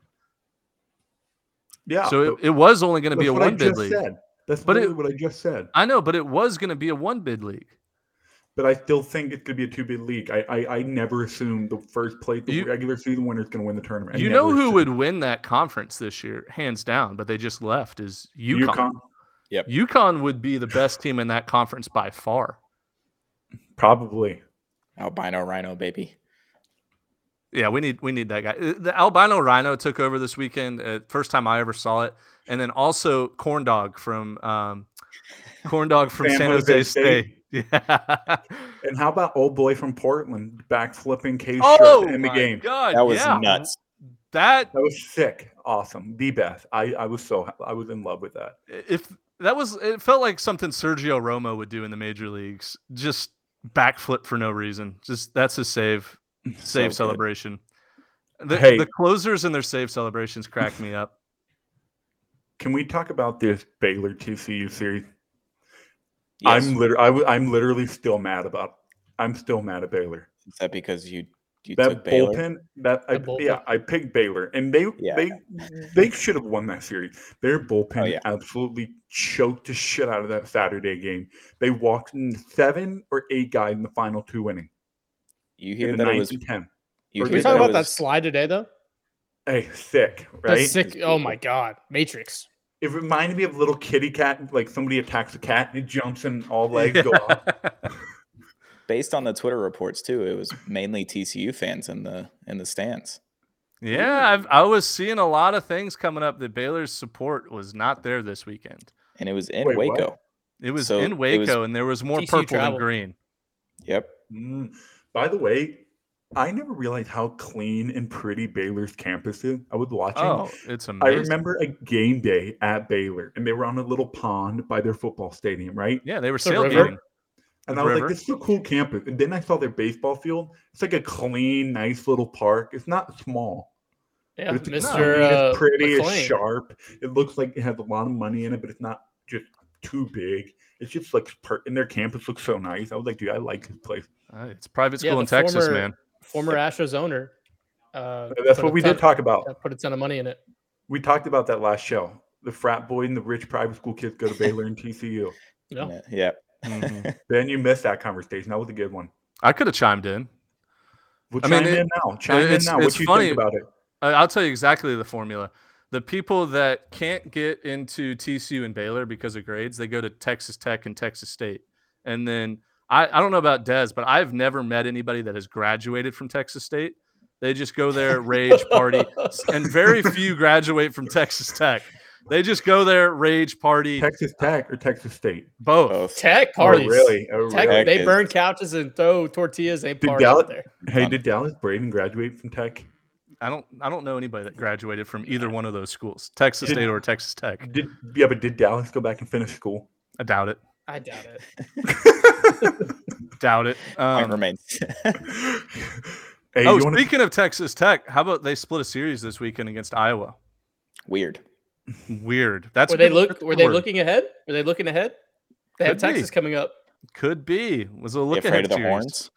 Yeah. so it, it was only going to be a that's what I one bid league. Said. That's But it- what I just said. I know, but it was going to be a one bid league. But I still think it's going to be a two bid league. I, I I never assumed the first place, the You- regular season winner is going to win the tournament. I you know who assumed. would win that conference this year, hands down, but they just left is UConn. UConn? Yep. UConn would be the best team in that conference by far. Probably. Albino Rhino, baby. Yeah, we need we need that guy. Uh, The albino rhino took over this weekend. Uh, first time I ever saw it, and then also corn dog from um, corn dog from San San, Jose Jose State. State. Yeah. And how about old boy from Portland backflipping case oh in the game? god, That was yeah. nuts. That That was sick. Awesome. The best. I, I was so I was in love with that. if that was it felt like something Sergio Romo would do in the major leagues. Just backflip for no reason. Just that's his save save good. celebration. The, Hey. the closers and their save celebrations crack me up. Can we talk about this Baylor TCU series? Yes. I'm literally I w- I'm literally still mad about. I'm still mad at Baylor. Is that because you you That took Baylor? bullpen, that I, The yeah. I picked Baylor, and they Yeah. they they should have won that series. Their bullpen Oh, yeah. absolutely choked the shit out of that Saturday game. They walked in seven or eight guys in the final two inning. You hear the that it was ten. you Or we hear talk that it about that slide today, though? Hey, sick, That's right? sick. Oh my god, Matrix. It reminded me of little kitty cat, like somebody attacks a cat and it jumps and all legs go off. based on the Twitter reports too. It was mainly TCU fans in the in the stands. Yeah, I've, I was seeing a lot of things coming up that Baylor's support was not there this weekend. and it was in Wait, what? Waco. It was So in Waco, was- and there was more TCU purple traveled. than green. Yep. Mm. By the way, I never realized how clean and pretty Baylor's campus is. I was watching. Oh, it's amazing. I remember a game day at Baylor, and they were on a little pond by their football stadium, right? Yeah, they were The river? And The I was river? like, "This is a cool campus." And then I saw their baseball field. It's like a clean, nice little park. It's not small. Yeah, it's, Mr. I mean, uh, it's pretty, it's sharp. It looks like it has a lot of money in it, but it's not just too big. It's just like, per- and their campus looks so nice. I was like, dude, I like this place. Uh, it's private school the in Texas, former- man. Former Astros owner. Uh, That's what we ton- did talk about. Put a ton of money in it. We talked about that last show. The frat boy and the rich private school kids go to Baylor and TCU. You know? Yeah. Yep. Mhm. Ben, you missed that conversation. That was a good one. I could have chimed in. Well, I mean, chime it- in now. Chime in it's- now. it's What you funny. think about it? I'll tell you exactly the formula. The people that can't get into TCU and Baylor because of grades, they go to Texas Tech and Texas State. And then I, I don't know about Des, but I've never met anybody that has graduated from Texas State. They just go there, rage, party, and very few graduate from Texas Tech. They just go there, rage, party, Texas Tech or Texas State? both. Both. Tech Oh, parties. really? Oh, Tech, really? they is- burn couches and throw tortillas. They Did party Dallas, out there. hey, did Dallas Braden graduate from Tech? I don't I don't know anybody that graduated from either one of those schools, Texas Did- State or Texas Tech. Did yeah, but did Dallas go back and finish school? I doubt it. I doubt it. Doubt it. Point Um, remains. hey, oh, you wanna- speaking of Texas Tech, how about they split a series this weekend against Iowa? Weird. Weird. That's were they look? that's Were they looking ahead? Were they looking ahead? They have Could be. Texas coming up. Could be. Was a You look ahead of the series. horns?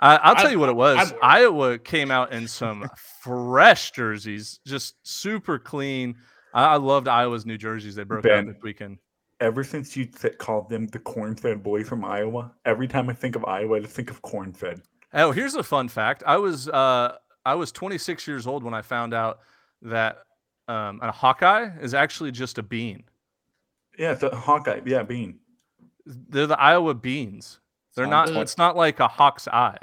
I, I'll tell I- you what it was. Iowa came out in some fresh jerseys, just super clean. I, I loved Iowa's new jerseys they broke out this weekend. Ever since you th- called them the corn-fed boys from Iowa, every time I think of Iowa, I just think of corn-fed. Oh, here's a fun fact. I was uh, I was 26 years old when I found out that um, a Hawkeye is actually just a bean. Yeah, it's a Hawkeye. Yeah, Bean. They're the Iowa Beans. They're Sounds not. like- It's not like a hawk's eye.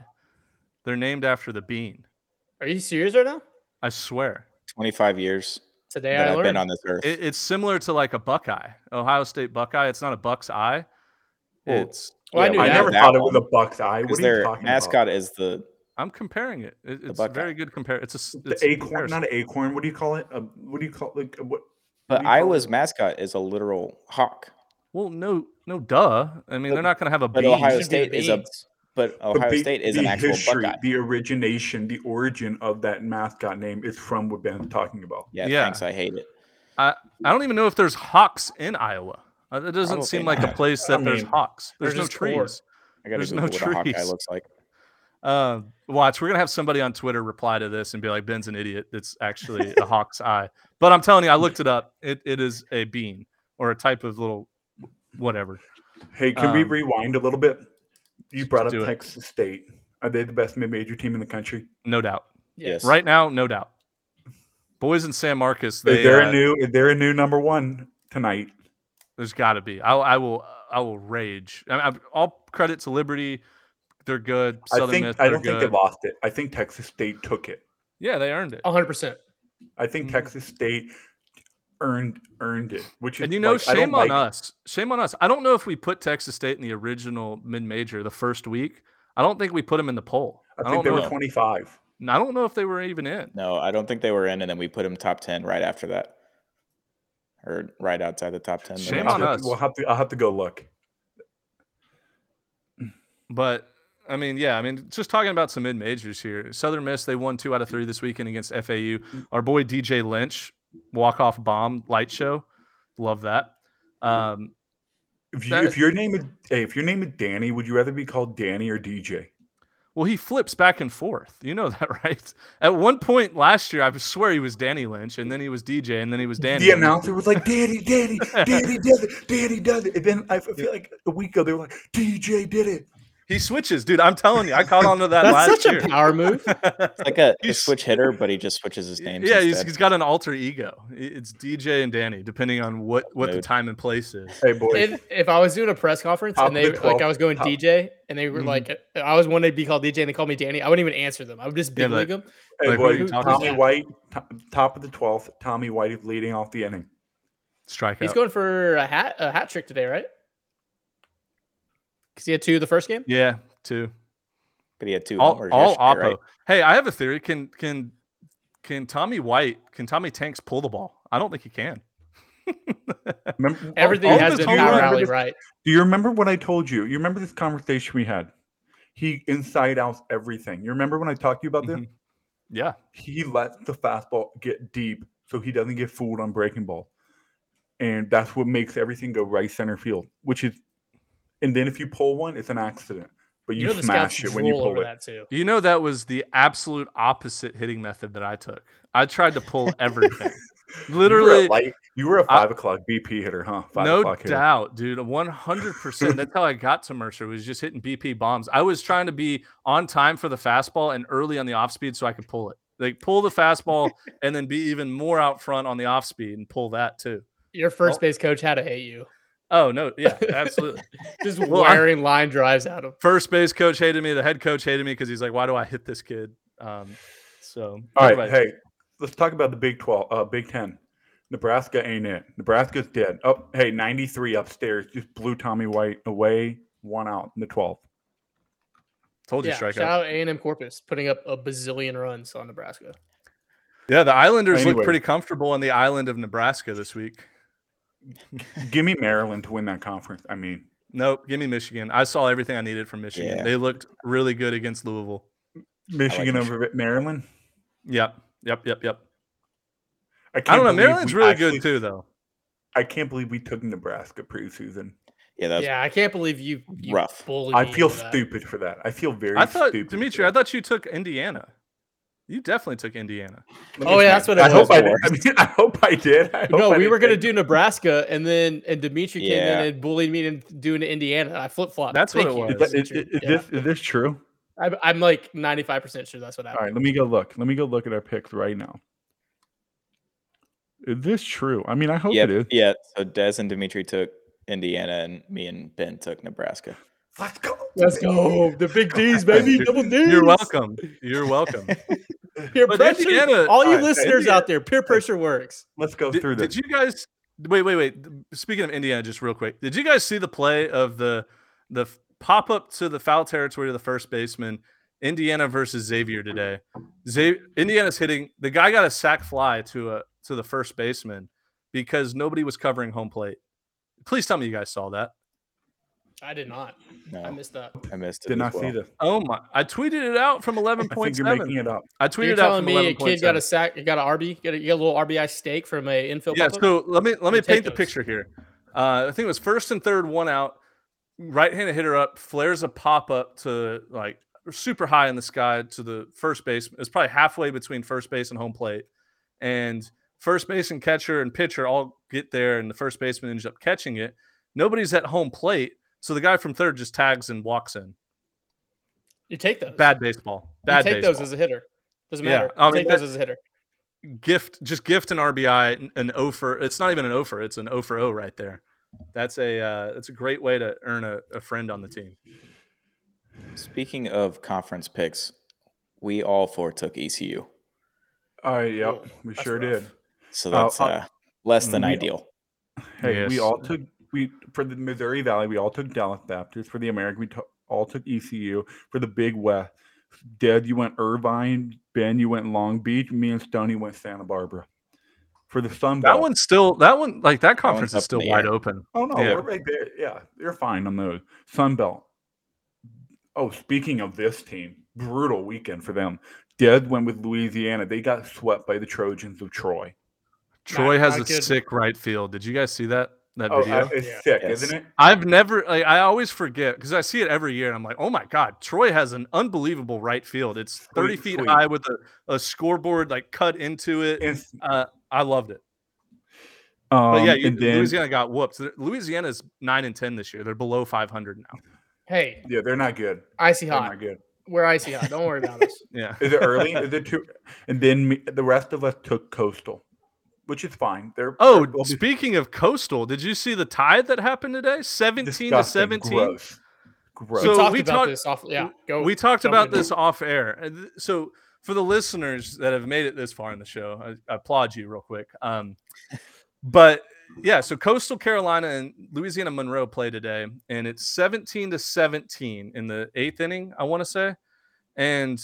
They're named after the bean. Are you serious right now? I swear. 25 years Today that I I've learned. been on this earth. It, it's similar to like a Buckeye, Ohio State Buckeye. It's not a Buck's eye. Well, It's. Well, I Yeah, knew I never that thought it was a Buck's eye. Because What are you their talking mascot about? is the I'm comparing it. it it's a very good compare. It's a. s- The it's a acorn, comparison. not an acorn. What do you call it? Uh, what do you call like what? but do you call Iowa's it? mascot is a literal hawk. Well, no, no, duh. I mean, they're not going to have a But bean. Ohio should be State is a beans. But But Ohio the- State is an actual history, Buckeye. The origination, the origin of that mascot name is from what Ben's talking about. Yeah, Yeah. thanks. I hate it. I don't even know if there's hawks in Iowa. Uh, It doesn't seem like a not. place I that there's mean, hawks. There's they're no just corn. trees. I gotta There's Google no what a Hawkeye trees. looks like. Uh, watch, we're gonna have somebody on Twitter reply to this and be like, "Ben's an idiot." It's actually a hawk's eye. But I'm telling you, I looked it up. It it is a bean or a type of little whatever. Hey, can we Um, rewind a little bit? You brought up do it. Texas State. Are they the best mid-major team in the country? No doubt. Yes. Right now, no doubt. Boys in San Marcos. They, is there uh, a new? They're a new number one tonight? There's got to be. I, I will. I will rage. I mean, I- all credit to Liberty. They're good. Southern I think Miss. I don't think they lost it. I think Texas State took it. Yeah, they earned it. 100%. I think Mhm. Texas State earned earned it, which is And you know, like, shame on like- us. Shame on us. I don't know if we put Texas State in the original mid major the first week. I don't think we put them in the poll. I I, think don't they know. were twenty five. I don't know if they were even in. No, I don't think they were in, and then we put them top ten right after that, or right outside the top ten. Shame on us. We'll have to. I'll have to go look. But I mean, yeah, I mean, just talking about some mid majors here. Southern Miss, they won two out of three this weekend against FAU. Mm. Our boy DJ Lynch, walk off bomb light show. Love that. Um, If you, That- if your name is hey, if your name is Danny, would you rather be called Danny or DJ? well, he flips back and forth. You know that, right? At one point last year, I swear he was Danny Lynch, and then he was DJ, and then he was Danny. The announcer was like, "Danny, Danny, Danny does it, Danny does it," and then I feel like a week ago they were like, "DJ did it." He switches, dude. I'm telling you, I caught on to that last time. That's last such year. a power move. It's like a, a switch hitter, but he just switches his name. yeah, he's, he's got an alter ego. It's DJ and Danny, depending on what what the time and place is. Hey boys, if, if I was doing a press conference Top and they the like I was going top- DJ and they were Mhm. like I was wanting to be called DJ and they called me Danny, I wouldn't even answer them. I would just Yeah, big like- them. hey like, who are boys, you talking Tommy about? White, to- top of the twelfth. Tommy White is leading off the inning. Strikeout. He's going for a hat a hat trick today, right? Because he had two the first game. yeah, two. but he had two all, all oppo. right? Hey, I have a theory. Can can can Tommy White can Tommy Tanks pull the ball? I don't think he can. Remember, Everything all has been power runs- rally this- right. Do you remember what I told you? You remember this conversation we had? He inside outs everything. You remember when I talked to you about this? Mhm. Yeah, He lets the fastball get deep so he doesn't get fooled on breaking ball. And that's what makes everything go right center field, which is and then if you pull one, it's an accident. But you, You know smash it when you pull over it. that too. you know that was the absolute opposite hitting method that I took. I tried to pull everything. You were, Literally, a light, you were a five o'clock BP hitter, huh? Five no o'clock hitter. doubt, dude. One hundred percent. That's how I got to Mercer. Was just hitting BP bombs. I was trying to be on time for the fastball and early on the off speed so I could pull it. Like pull the fastball and then be even more out front on the off speed and pull that too. Your first Well- base coach had to hate you. Oh no, yeah, absolutely. Just Well, wiring line drives at him. First base coach hated me. The head coach hated me because he's like, "Why do I hit this kid?" Um, so All right, anyway, hey, let's talk about the Big Twelve, uh, Big Ten. Nebraska ain't it. Nebraska's dead. Oh, hey, 93 upstairs just blew Tommy White away, one out in the 12th. told you Yeah, strikeout. shout out A and M Corpus putting up a bazillion runs on Nebraska. Yeah, the Islanders Anyway. look pretty comfortable on the island of Nebraska this week. Give me Maryland to win that conference. I mean, Nope, give me Michigan. I saw everything I needed from Michigan. Yeah. They looked really good against Louisville. Michigan Michigan. over Maryland. Yep, yep, yep, yep. I, can't I don't know. Maryland's really actually- good too, though. I can't believe we took Nebraska preseason. Yeah, that's yeah, I can't believe you, you rough. bullied I me feel into that. stupid for that. I feel very I thought, stupid. Dimitri, I thought you took Indiana. You definitely took Indiana. Oh, yeah, that's what it I hope I did. I mean, I hope I did. I hope No, I we were gonna do Nebraska, and then and Dimitri came in and bullied me into doing Indiana. I flip flopped. That's what it was. Is, that, is, is, Yeah. this is this true? I'm, I'm like 95 percent sure that's what All happened. right, let me go look. Let me go look at our picks right now. Is this true? I mean, I hope Yep, it is. yeah. So Des and Dimitri took Indiana, and me and Ben took Nebraska. Let's go. Let's go. The big D's, baby. Double D's. You're welcome. You're welcome. Peer But pressure. Indiana- all you Alright, listeners Indiana- out there, peer pressure works. Let's go Did, through this. did you guys wait, wait, wait? Speaking of Indiana, just real quick, did you guys see the play of the the pop up to the foul territory to the first baseman? Indiana versus Xavier today. Xavier, Indiana's hitting the guy got a sack fly to a to the first baseman because nobody was covering home plate. Please tell me you guys saw that. I did not. No, I missed that. I missed it. Did not well. see this. Oh my! I tweeted it out from eleven I point think you're making it up. I tweeted You're tweeted out telling from me eleven a point kid got a seven. sack, got an RB, got a, got a little RBI steak from a infield. Yeah. pop-up? So let me let me You take paint the picture here. Uh, I think it was first and third, one out. Right-handed hitter up, flares a pop up to like super high in the sky to the first base. It's probably halfway between first base and home plate, and first base and catcher and pitcher all get there, and the first baseman ends up catching it. Nobody's at home plate, so the guy from third just tags and walks in. you take those. Bad baseball. You Bad take baseball. those as a hitter. Doesn't Yeah, matter. I mean, take those as a hitter. gift just gift an RBI an- an O for it's not even an O for it's an O for O right there. That's a uh, that's a great way to earn a, a friend on the team. Speaking of conference picks, we all four took ECU, All right. Yep. We that's sure rough. did. so Uh, that's uh, uh, less than we- ideal. Hey, we all took we for the Missouri Valley. We all took Dallas Baptist. For the American, we to, all took ECU. For the Big West, Dad, you went Irvine. Ben, you went Long Beach. Me and Stoney went Santa Barbara. For the Sun Belt, That one's still that one like that conference one's is still wide air. open. Oh no, Yeah. we're right there. Yeah, you're fine on those. Sun Belt. Oh, speaking of this team, brutal weekend for them. Dead went with Louisiana. They got swept by the Trojans of Troy. Troy has a not good. sick right field. Did you guys see that that Oh, video? uh, it's Yeah. sick, Yes. isn't it? I've never like I always forget because I see it every year and I'm like, oh my god, Troy has an unbelievable right field. It's 30 Sweet, feet sweet. high with a, a scoreboard like cut into it. It's, Uh, I loved it. um, But yeah, you, and then, Louisiana got whooped. Louisiana's nine and ten this year. They're below 500 now. Hey, yeah, they're not good. icy They're hot. not good. We're icy hot. Don't worry about us. Yeah. Is it early? Is it too? And then me, the rest of us took Coastal, which is fine. They're Oh, they're- they'll speaking of coastal, did you see the tide that happened today? 17 to 17. Gross. Gross. So we talked we about talked- this off. Yeah, go. we talked jump about into it. this off air. So for the listeners that have made it this far in the show, I, I applaud you real quick. Um, but yeah, so Coastal Carolina and Louisiana Monroe play today, and it's 17 to 17 in the eighth inning, I want to say. And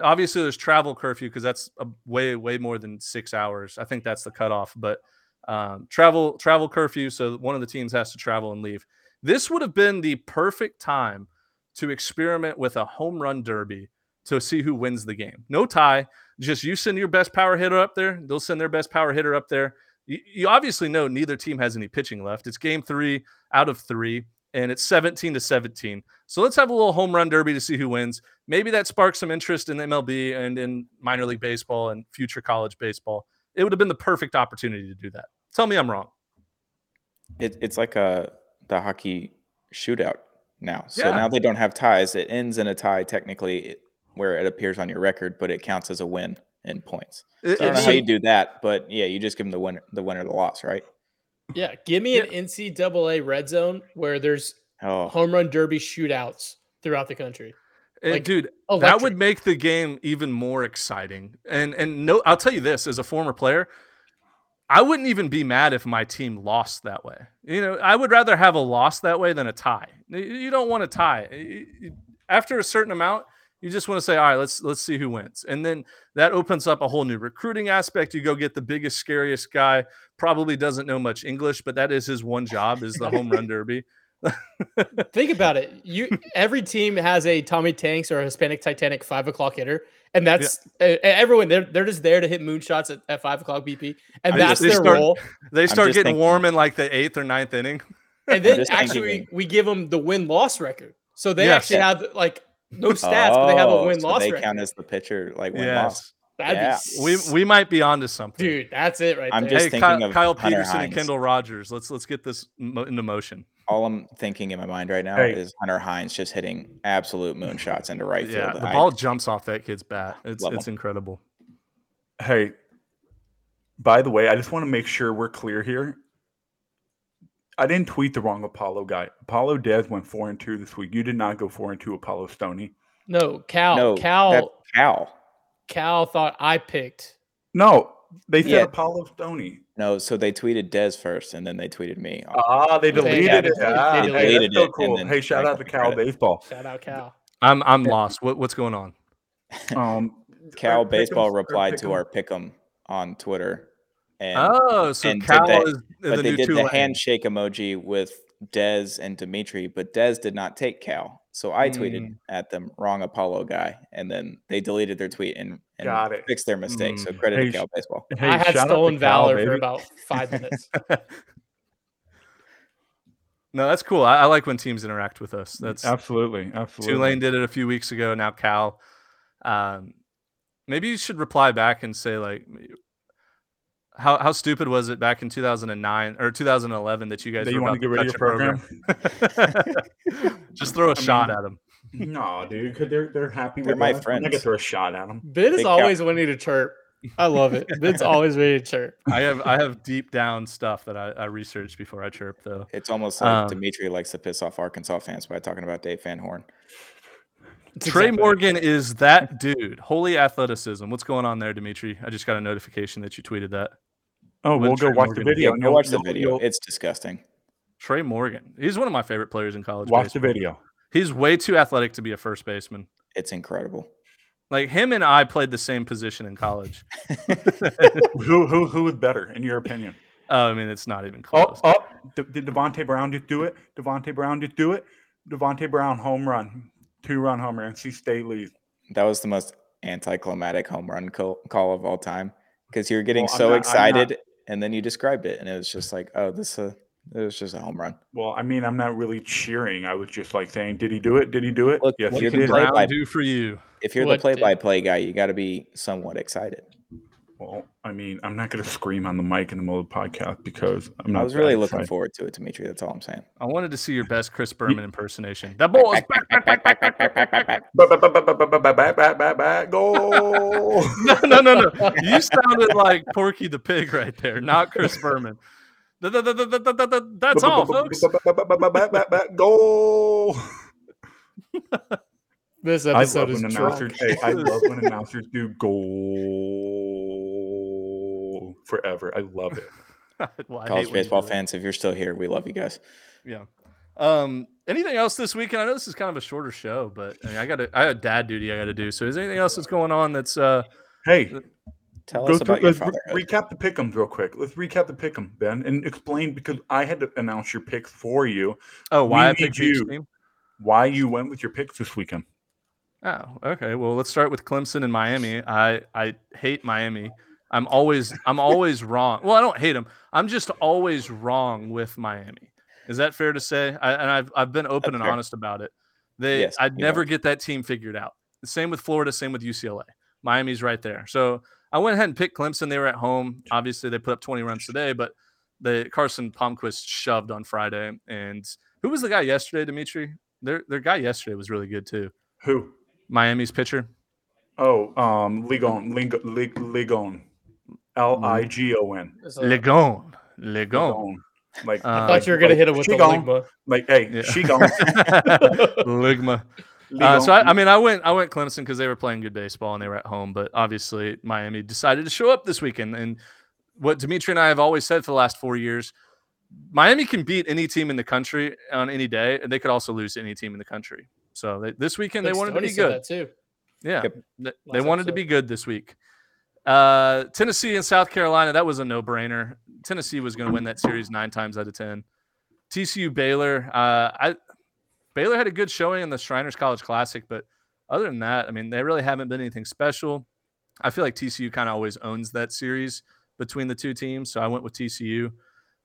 obviously there's travel curfew because that's a way, way more than six hours. I think that's the cutoff, but um, travel travel curfew. So one of the teams has to travel and leave. This would have been the perfect time to experiment with a home run derby to see who wins the game. No tie, just you send your best power hitter up there. They'll send their best power hitter up there. You, you obviously know neither team has any pitching left. It's game three out of three, and it's 17 to 17. So let's have a little home run derby to see who wins. Maybe that sparks some interest in MLB and in minor league baseball and future college baseball. It would have been the perfect opportunity to do that. Tell me I'm wrong. It, it's like a the hockey shootout now. So Yeah. now they don't have ties. It ends in a tie technically, where it appears on your record, but it counts as a win in points. It- So I don't know it's how you do that, but yeah, you just give them the winner, the winner, the loss, right? Yeah, give me an NCAA red zone where there's Oh, home run derby shootouts throughout the country. Eh, Like, dude, that would make the game even more exciting. And and no, I'll tell you this as a former player, I wouldn't even be mad if my team lost that way. You know, I would rather have a loss that way than a tie. You don't want a tie. Y- y- After a certain amount, you just want to say, all right, let's let's see who wins. And then that opens up a whole new recruiting aspect. You go get the biggest, scariest guy, probably doesn't know much English, but that is his one job is the home run derby. Think about it. You every team has a Tommy Tanks or a Hispanic Titanic five o'clock hitter, and that's uh, everyone. They're they're just there to hit moonshots at, at five o'clock BP, and I that's just- they their start- role. They start getting thinking- warm in like the eighth or ninth inning. And then actually thinking- we give them the win loss record, so they Yes. actually have like no stats, but they have a Oh, win so loss They record. count as the pitcher, like win loss. That'd Yeah. be We we might be onto something. dude. That's it right I'm there. just hey, thinking Kyle, of Kyle Hunter Peterson and Kendall Rogers. Let's let's get this mo- into motion. All I'm thinking in my mind right now Hey. is Hunter Hines just hitting absolute moonshots into right Yeah, field. the I- ball jumps off that kid's bat. It's Love it's him. incredible. Hey, By the way, I just want to make sure we're clear here. I didn't tweet the wrong Apollo guy. Apollo Dez went four and two this week. You did not go four and two, Apollo Stoney. No, Cal. no, Cal. Cal. Cal thought I picked. No, they said Yeah. Apollo Stoney. No, so they tweeted Dez first, and then they tweeted me. Ah, they They deleted deleted it. it. Ah, They hey, deleted that's so it cool. Hey, shout out to Cal credit. Baseball. Shout out Cal. I'm I'm lost. What what's going on? Um, Cal Baseball pick'ems- our replied to pick'em- our pick'em on Twitter, and oh, so and Cal that- is is but the they new did the Tulane. handshake emoji with Dez and Dimitri, but Dez did not take Cal. So I tweeted Mm. at them, wrong Apollo guy, and then they deleted their tweet and, and Got it. fixed their mistake. So Mm. credit Hey, to Cal Baseball. Hey, I had shout out to stolen Cal, valor for about five minutes. No, that's cool. I, I like when teams interact with us. That's Absolutely, absolutely. Tulane did it a few weeks ago. Now Cal. Um, maybe you should reply back and say like, how how stupid was it back in 2009 or 2011 that you guys That you were want to about get rid of your touch a program? Just throw a I shot mean, at them. No, dude, because they're they're happy They're with my us. I'm not gonna friends. throw a shot at them. Ben is Big Cal. always wanting to chirp. I love it. Ben's always ready to chirp. I have I have deep down stuff that I, I researched before I chirp though. It's almost like Um, Dimitri likes to piss off Arkansas fans by talking about Dave Van Horn. It's Trey exactly- Morgan is that dude. Holy athleticism. What's going on there, Dimitri? I just got a notification that you tweeted that. Oh, we'll go Trey watch Morgan- the video. Yeah, go watch the you'll- video. you'll It's disgusting. Trey Morgan. He's one of my favorite players in college. Watch the video. He's way too athletic to be a first baseman. It's incredible. Like him and I played the same position in college. who who who is better in your opinion? Oh, I mean, it's not even Oh, close. oh! D- did Devontae Brown just do it? Devontae Brown just do it? Devontae Brown home run, two run home run. NC State leads. That was the most anticlimactic home run call, call of all time because you're getting Well, so not- excited, not- and then you described it, and it was just like, oh, this uh, it was just a home run. Well, I mean, I'm not really cheering. I was just like saying, did he do it? Did he do it? Look, yes, what you can can did. Brown by- do for you? If you're What the did- play-by-play guy, you got to be somewhat excited. Well, I mean, I'm not going to scream on the mic in the middle of the podcast because I'm not. I was really that looking forward to it, Dimitri. That's all I'm saying. I wanted to see your best Chris Berman impersonation. That ball is back, back, back, back! No, no, no, no. You sounded like Porky the Pig right there, not Chris Berman. Th- th- th- th- th- th- th- That's all, folks. Go! This I love episode when is announcers. Hey, I love when announcers do goal forever. I love it. Well, I College baseball fans, if you're still here, we love you guys. Yeah. Um, anything else this weekend? I know this is kind of a shorter show, but I, mean, I got to I have dad duty I got to do. So is there anything else that's going on that's uh Hey, Tell go us through, about your let's re- recap the pick'ems real quick. Let's recap the pick'em, Ben, and explain because I had to announce your picks for you. oh why I picked you. team? Why you went with your picks this weekend? Oh, okay. Well, let's start with Clemson and Miami. I I hate Miami. I'm always I'm always wrong. Well, I don't hate them. I'm just always wrong with Miami. Is that fair to say? I, and I've I've been open That's and fair. honest about it. They Yes, I'd never get that team figured out. Same with Florida. Same with UCLA. Miami's right there. So I went ahead and picked Clemson. They were at home. Obviously, they put up 20 runs today, but the Carson Palmquist shoved on Friday. And who was the guy yesterday, Dimitri? Their their guy yesterday was really good too. Who? Miami's pitcher. Oh, um, Ligon, Lig- Lig- Ligon, L I G O N. It's Legon. Legon. Ligon. Like Uh, I thought you were gonna hit him with she the gone. ligma. Like, hey, Yeah. she gone. Ligma. Uh, so I, I mean, I went I went Clemson because they were playing good baseball and they were at home. But obviously, Miami decided to show up this weekend. And what Dimitri and I have always said for the last four years, Miami can beat any team in the country on any day, and they could also lose to any team in the country. So they, this weekend they Big wanted to be good. that too. Yeah, Yep. th- they Last wanted to be good this week. Uh, Tennessee and South Carolina, that was a no-brainer. Tennessee was going to win that series nine times out of ten. TCU Baylor, uh, I Baylor had a good showing in the Shriners College Classic, but other than that, I mean, they really haven't been anything special. I feel like TCU kind of always owns that series between the two teams, so I went with TCU.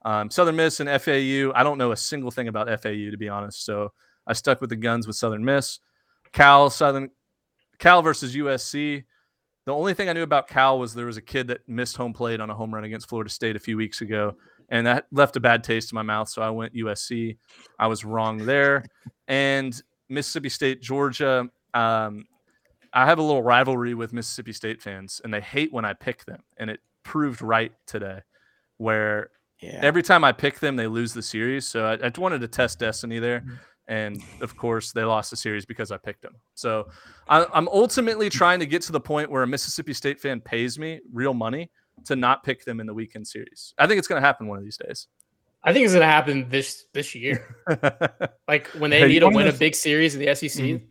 Um, Southern Miss and FAU, I don't know a single thing about FAU to be honest, so I stuck with the guns with Southern Miss. Cal Southern Cal versus USC. The only thing I knew about Cal was there was a kid that missed home plate on a home run against Florida State a few weeks ago, and that left a bad taste in my mouth. So I went USC. I was wrong there. And Mississippi State, Georgia. Um, I have a little rivalry with Mississippi State fans, and they hate when I pick them, and it proved right today, where Yeah. every time I pick them, they lose the series. So I, I wanted to test destiny there. Mm-hmm. And of course, they lost the series because I picked them. So I, I'm ultimately trying to get to the point where a Mississippi State fan pays me real money to not pick them in the weekend series. I think it's going to happen one of these days. I think it's gonna happen this this year. Like when they Hey, need to win a big series in the SEC. Mhm.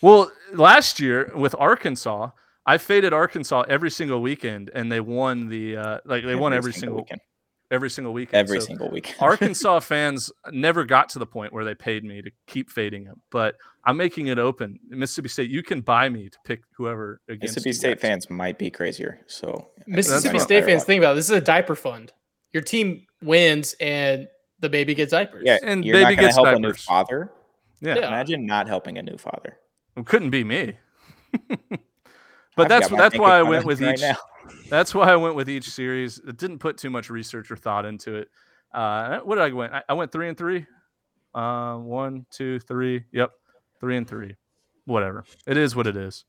well, last year with Arkansas, I faded Arkansas every single weekend, and they won the uh, like they won every single weekend. Every single weekend. Every So single week. Arkansas fans never got to the point where they paid me to keep fading them, but I'm making it open. Mississippi State, you can buy me to pick whoever against Mississippi State guys. fans might be crazier. So Mississippi State fans, think about it. This is a diaper fund. Your team wins and the baby gets diapers. Yeah, And you're baby not gets help a new diapers. father. Yeah, Yeah. Imagine not helping a new father. it couldn't be me. but I've that's got my that's why I went with right each. now. That's why I went with each series. It didn't put too much research or thought into it. Uh, what did I went? I, I went three and three. Um, one, two, three. Yep, three and three. Whatever. It is what it is.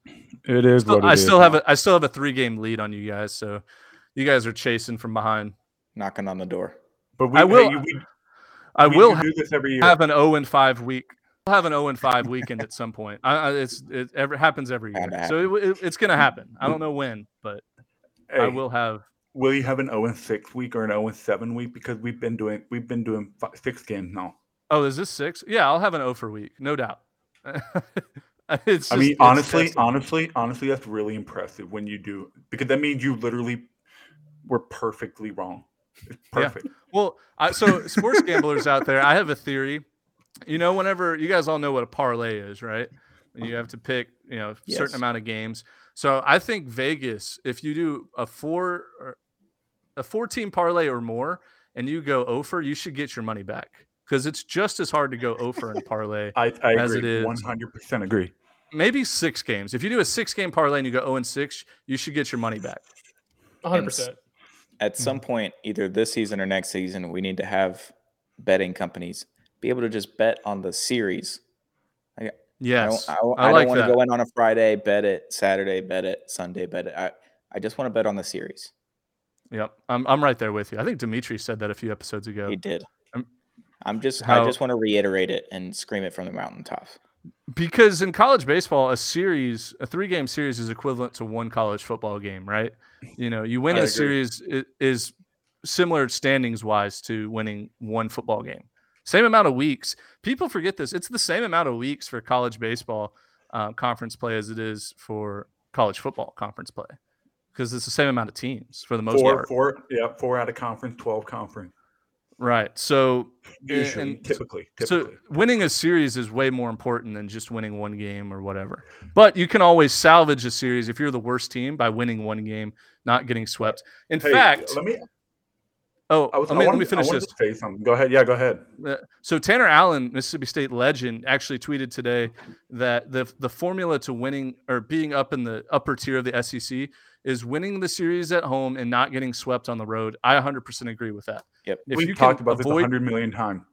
It is Still- what it I is still now. have a I still have a three game lead on you guys. So you guys are chasing from behind. Knocking on the door. But we, I will- Hey, we, I we will do this every year. have an 0 and 5 week. I'll have an 0 and 5 weekend at some point. I, I, it's it ever happens every year. Bound to So it, it- it's going to happen. I don't know when, but I will have. Will you have an 0 and 6 week or an 0 and 7 week? Because we've been doing we've been doing fi six games now. Oh, is this six? Yeah, I'll have an 0 for week, no doubt. it's I mean, it's honestly, testing. honestly, honestly, that's really impressive when you do because that means you literally were perfectly wrong. It's Yeah. perfect. Well, I, so sports gamblers out there, I have a theory. You know, whenever you guys all know what a parlay is, right? You have to pick, you know, a certain amount of games. So I think Vegas, if you do a four a four team parlay or more, and you go over, you should get your money back because it's just as hard to go over in a parlay. I, I As agree. is. One hundred percent agree. Maybe six games. If you do a six game parlay and you go 0 and 6, you should get your money back. 100%. At some mm-hmm. point, either this season or next season, we need to have betting companies be able to just bet on the series. Yes. I don't, I, I I like don't want to go in on a Friday, bet it, Saturday, bet it, Sunday, bet it. I, I just want to bet on the series. Yep. I'm, I'm right there with you. I think Dimitri said that a few episodes ago. He did. Um, I'm just, how- I just want to reiterate it and scream it from the mountaintops. because in college baseball a series a three game series is equivalent to one college football game right you know you win I a agree. series is similar standings wise to winning one football game same amount of weeks people forget this it's the same amount of weeks for college baseball uh, conference play as it is for college football conference play because it's the same amount of teams for the most Four, part four, yeah, four out of conference, twelve conference. right so Usually, and- typically, So winning a series is way more important than just winning one game or whatever. But you can always salvage a series if you're the worst team by winning one game, not getting swept. In Hey, fact, let me. Oh, I was. let I me, let me finish I this. to say something. Go ahead. Yeah, go ahead. Uh, So Tanner Allen, Mississippi State legend, actually tweeted today that the the formula to winning or being up in the upper tier of the SEC is winning the series at home and not getting swept on the road. I 100% agree with that. Yep. If We've you talked about this a hundred million times.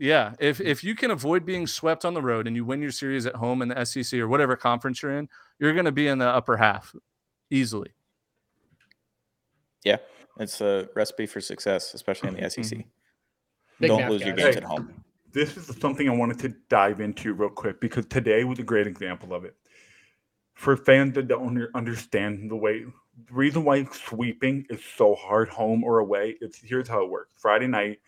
Yeah, if if you can avoid being swept on the road and you win your series at home in the SEC or whatever conference you're in, you're going to be in the upper half easily. Yeah. It's a recipe for success, especially in the SEC. Mm-hmm. Big Don't math lose your guys. games Hey. at home. This is something I wanted to dive into real quick because today was a great example of it. For fans that don't understand the way, the reason why sweeping is so hard, home or away, it's here's how it works. Friday night,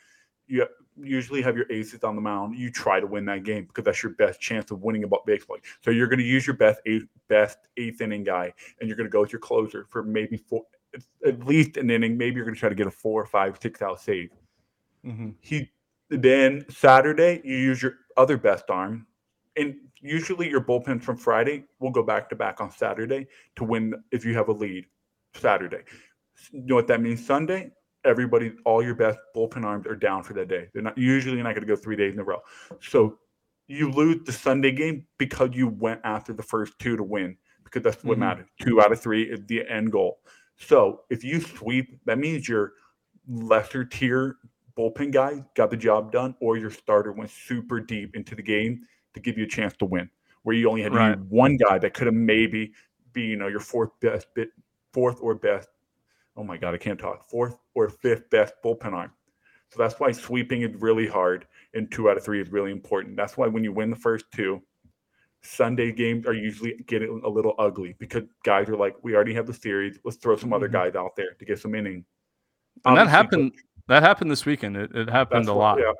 you usually have your aces on the mound. You try to win that game because that's your best chance of winning about baseball. So you're going to use your best eighth, best eighth inning guy, and you're going to go with your closer for maybe four, at least an inning. Maybe you're going to try to get a four, five, six out save he then Saturday you use your other best arm, and usually your bullpen from Friday will go back to back on Saturday to win if you have a lead. Saturday, you know what that means? Sunday, everybody, all your best bullpen arms are down for that day. They're not usually not going to go three days in a row. So you lose the Sunday game because you went after the first two to win because that's what Mhm. matters. Two out of three is the end goal. So if you sweep, that means your lesser tier bullpen guy got the job done, or your starter went super deep into the game to give you a chance to win. Where you only had Right. one guy that could have maybe be, you know, your fourth best bit, fourth or best oh my god, I can't talk. Fourth or fifth best bullpen arm. So that's why sweeping is really hard, and two out of three is really important. That's why when you win the first two, Sunday games are usually getting a little ugly because guys are like, we already have the series. Let's throw some other Mhm. guys out there to get some inning. And that Obviously, happened. That happened this weekend. It, it happened a why- lot. yeah.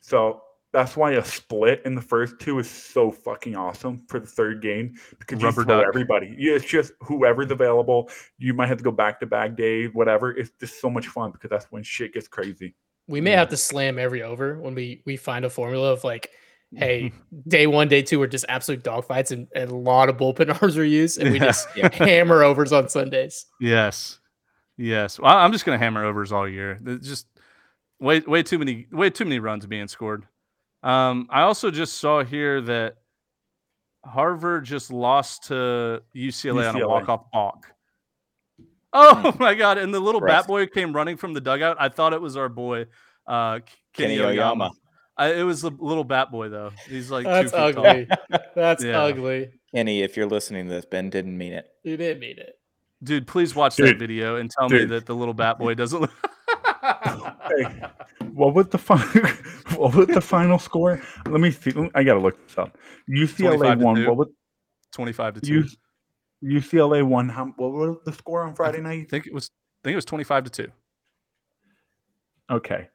So that's why a split in the first two is so fucking awesome for the third game because you throw duck. everybody. Yeah, it's just whoever's available. You might have to go back to back days, whatever. It's just so much fun because that's when shit gets crazy. We may have to slam every over when we we find a formula of like, hey, day one, day two are just absolute dogfights and, and a lot of bullpen arms are used, and we Yeah. just hammer overs on Sundays. Yes, yes. Well, I'm just gonna hammer overs all year. There's just way way too many way too many runs being scored. Um, I also just saw here that Harvard just lost to UCLA, on a walk off balk. Oh my god! And the little bat boy came running from the dugout. I thought it was our boy, uh, Kenny, Kenny Oyama. Oyama. I, it was the little bat boy though. He's like That's two feet tall. ugly. That's Yeah. ugly. Kenny, if you're listening to this, Ben didn't mean it. You didn't mean it. Dude, please watch that video and tell me that the little bat boy doesn't look. Hey, what was the final? what was the final score? Let me see. I gotta look this up. UCLA to won. What was 25 to 2. U- UCLA won? How? What was the score on Friday night? I think it was I think it was 25 to 2. Okay.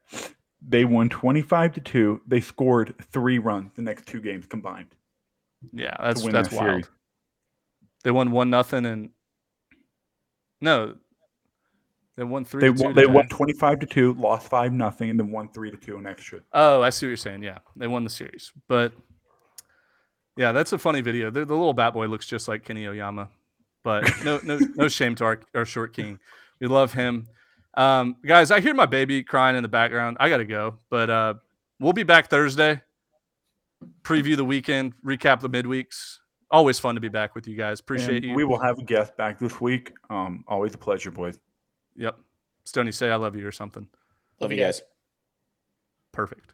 They won 25 to 2. They scored three runs the next two games combined. Yeah, that's that's that wild. series. They won one nothing and no, they won three. They to two won, they won 25 to 2, lost 5 nothing, and then won 3 to 2 in extra. Oh, I see what you're saying. Yeah, they won the series, but yeah, that's a funny video. The, the little bat boy looks just like Kenny Oyama, but no, no, no shame to our, our short king. We love him, um, guys. I hear my baby crying in the background. I gotta go, but uh, we'll be back Thursday. Preview the weekend, recap the midweeks. Always fun to be back with you guys. Appreciate And you. We will have a guest back this week. Um, always a pleasure, boys. Yep. Stony, say I love you or something. Love you guys. Perfect.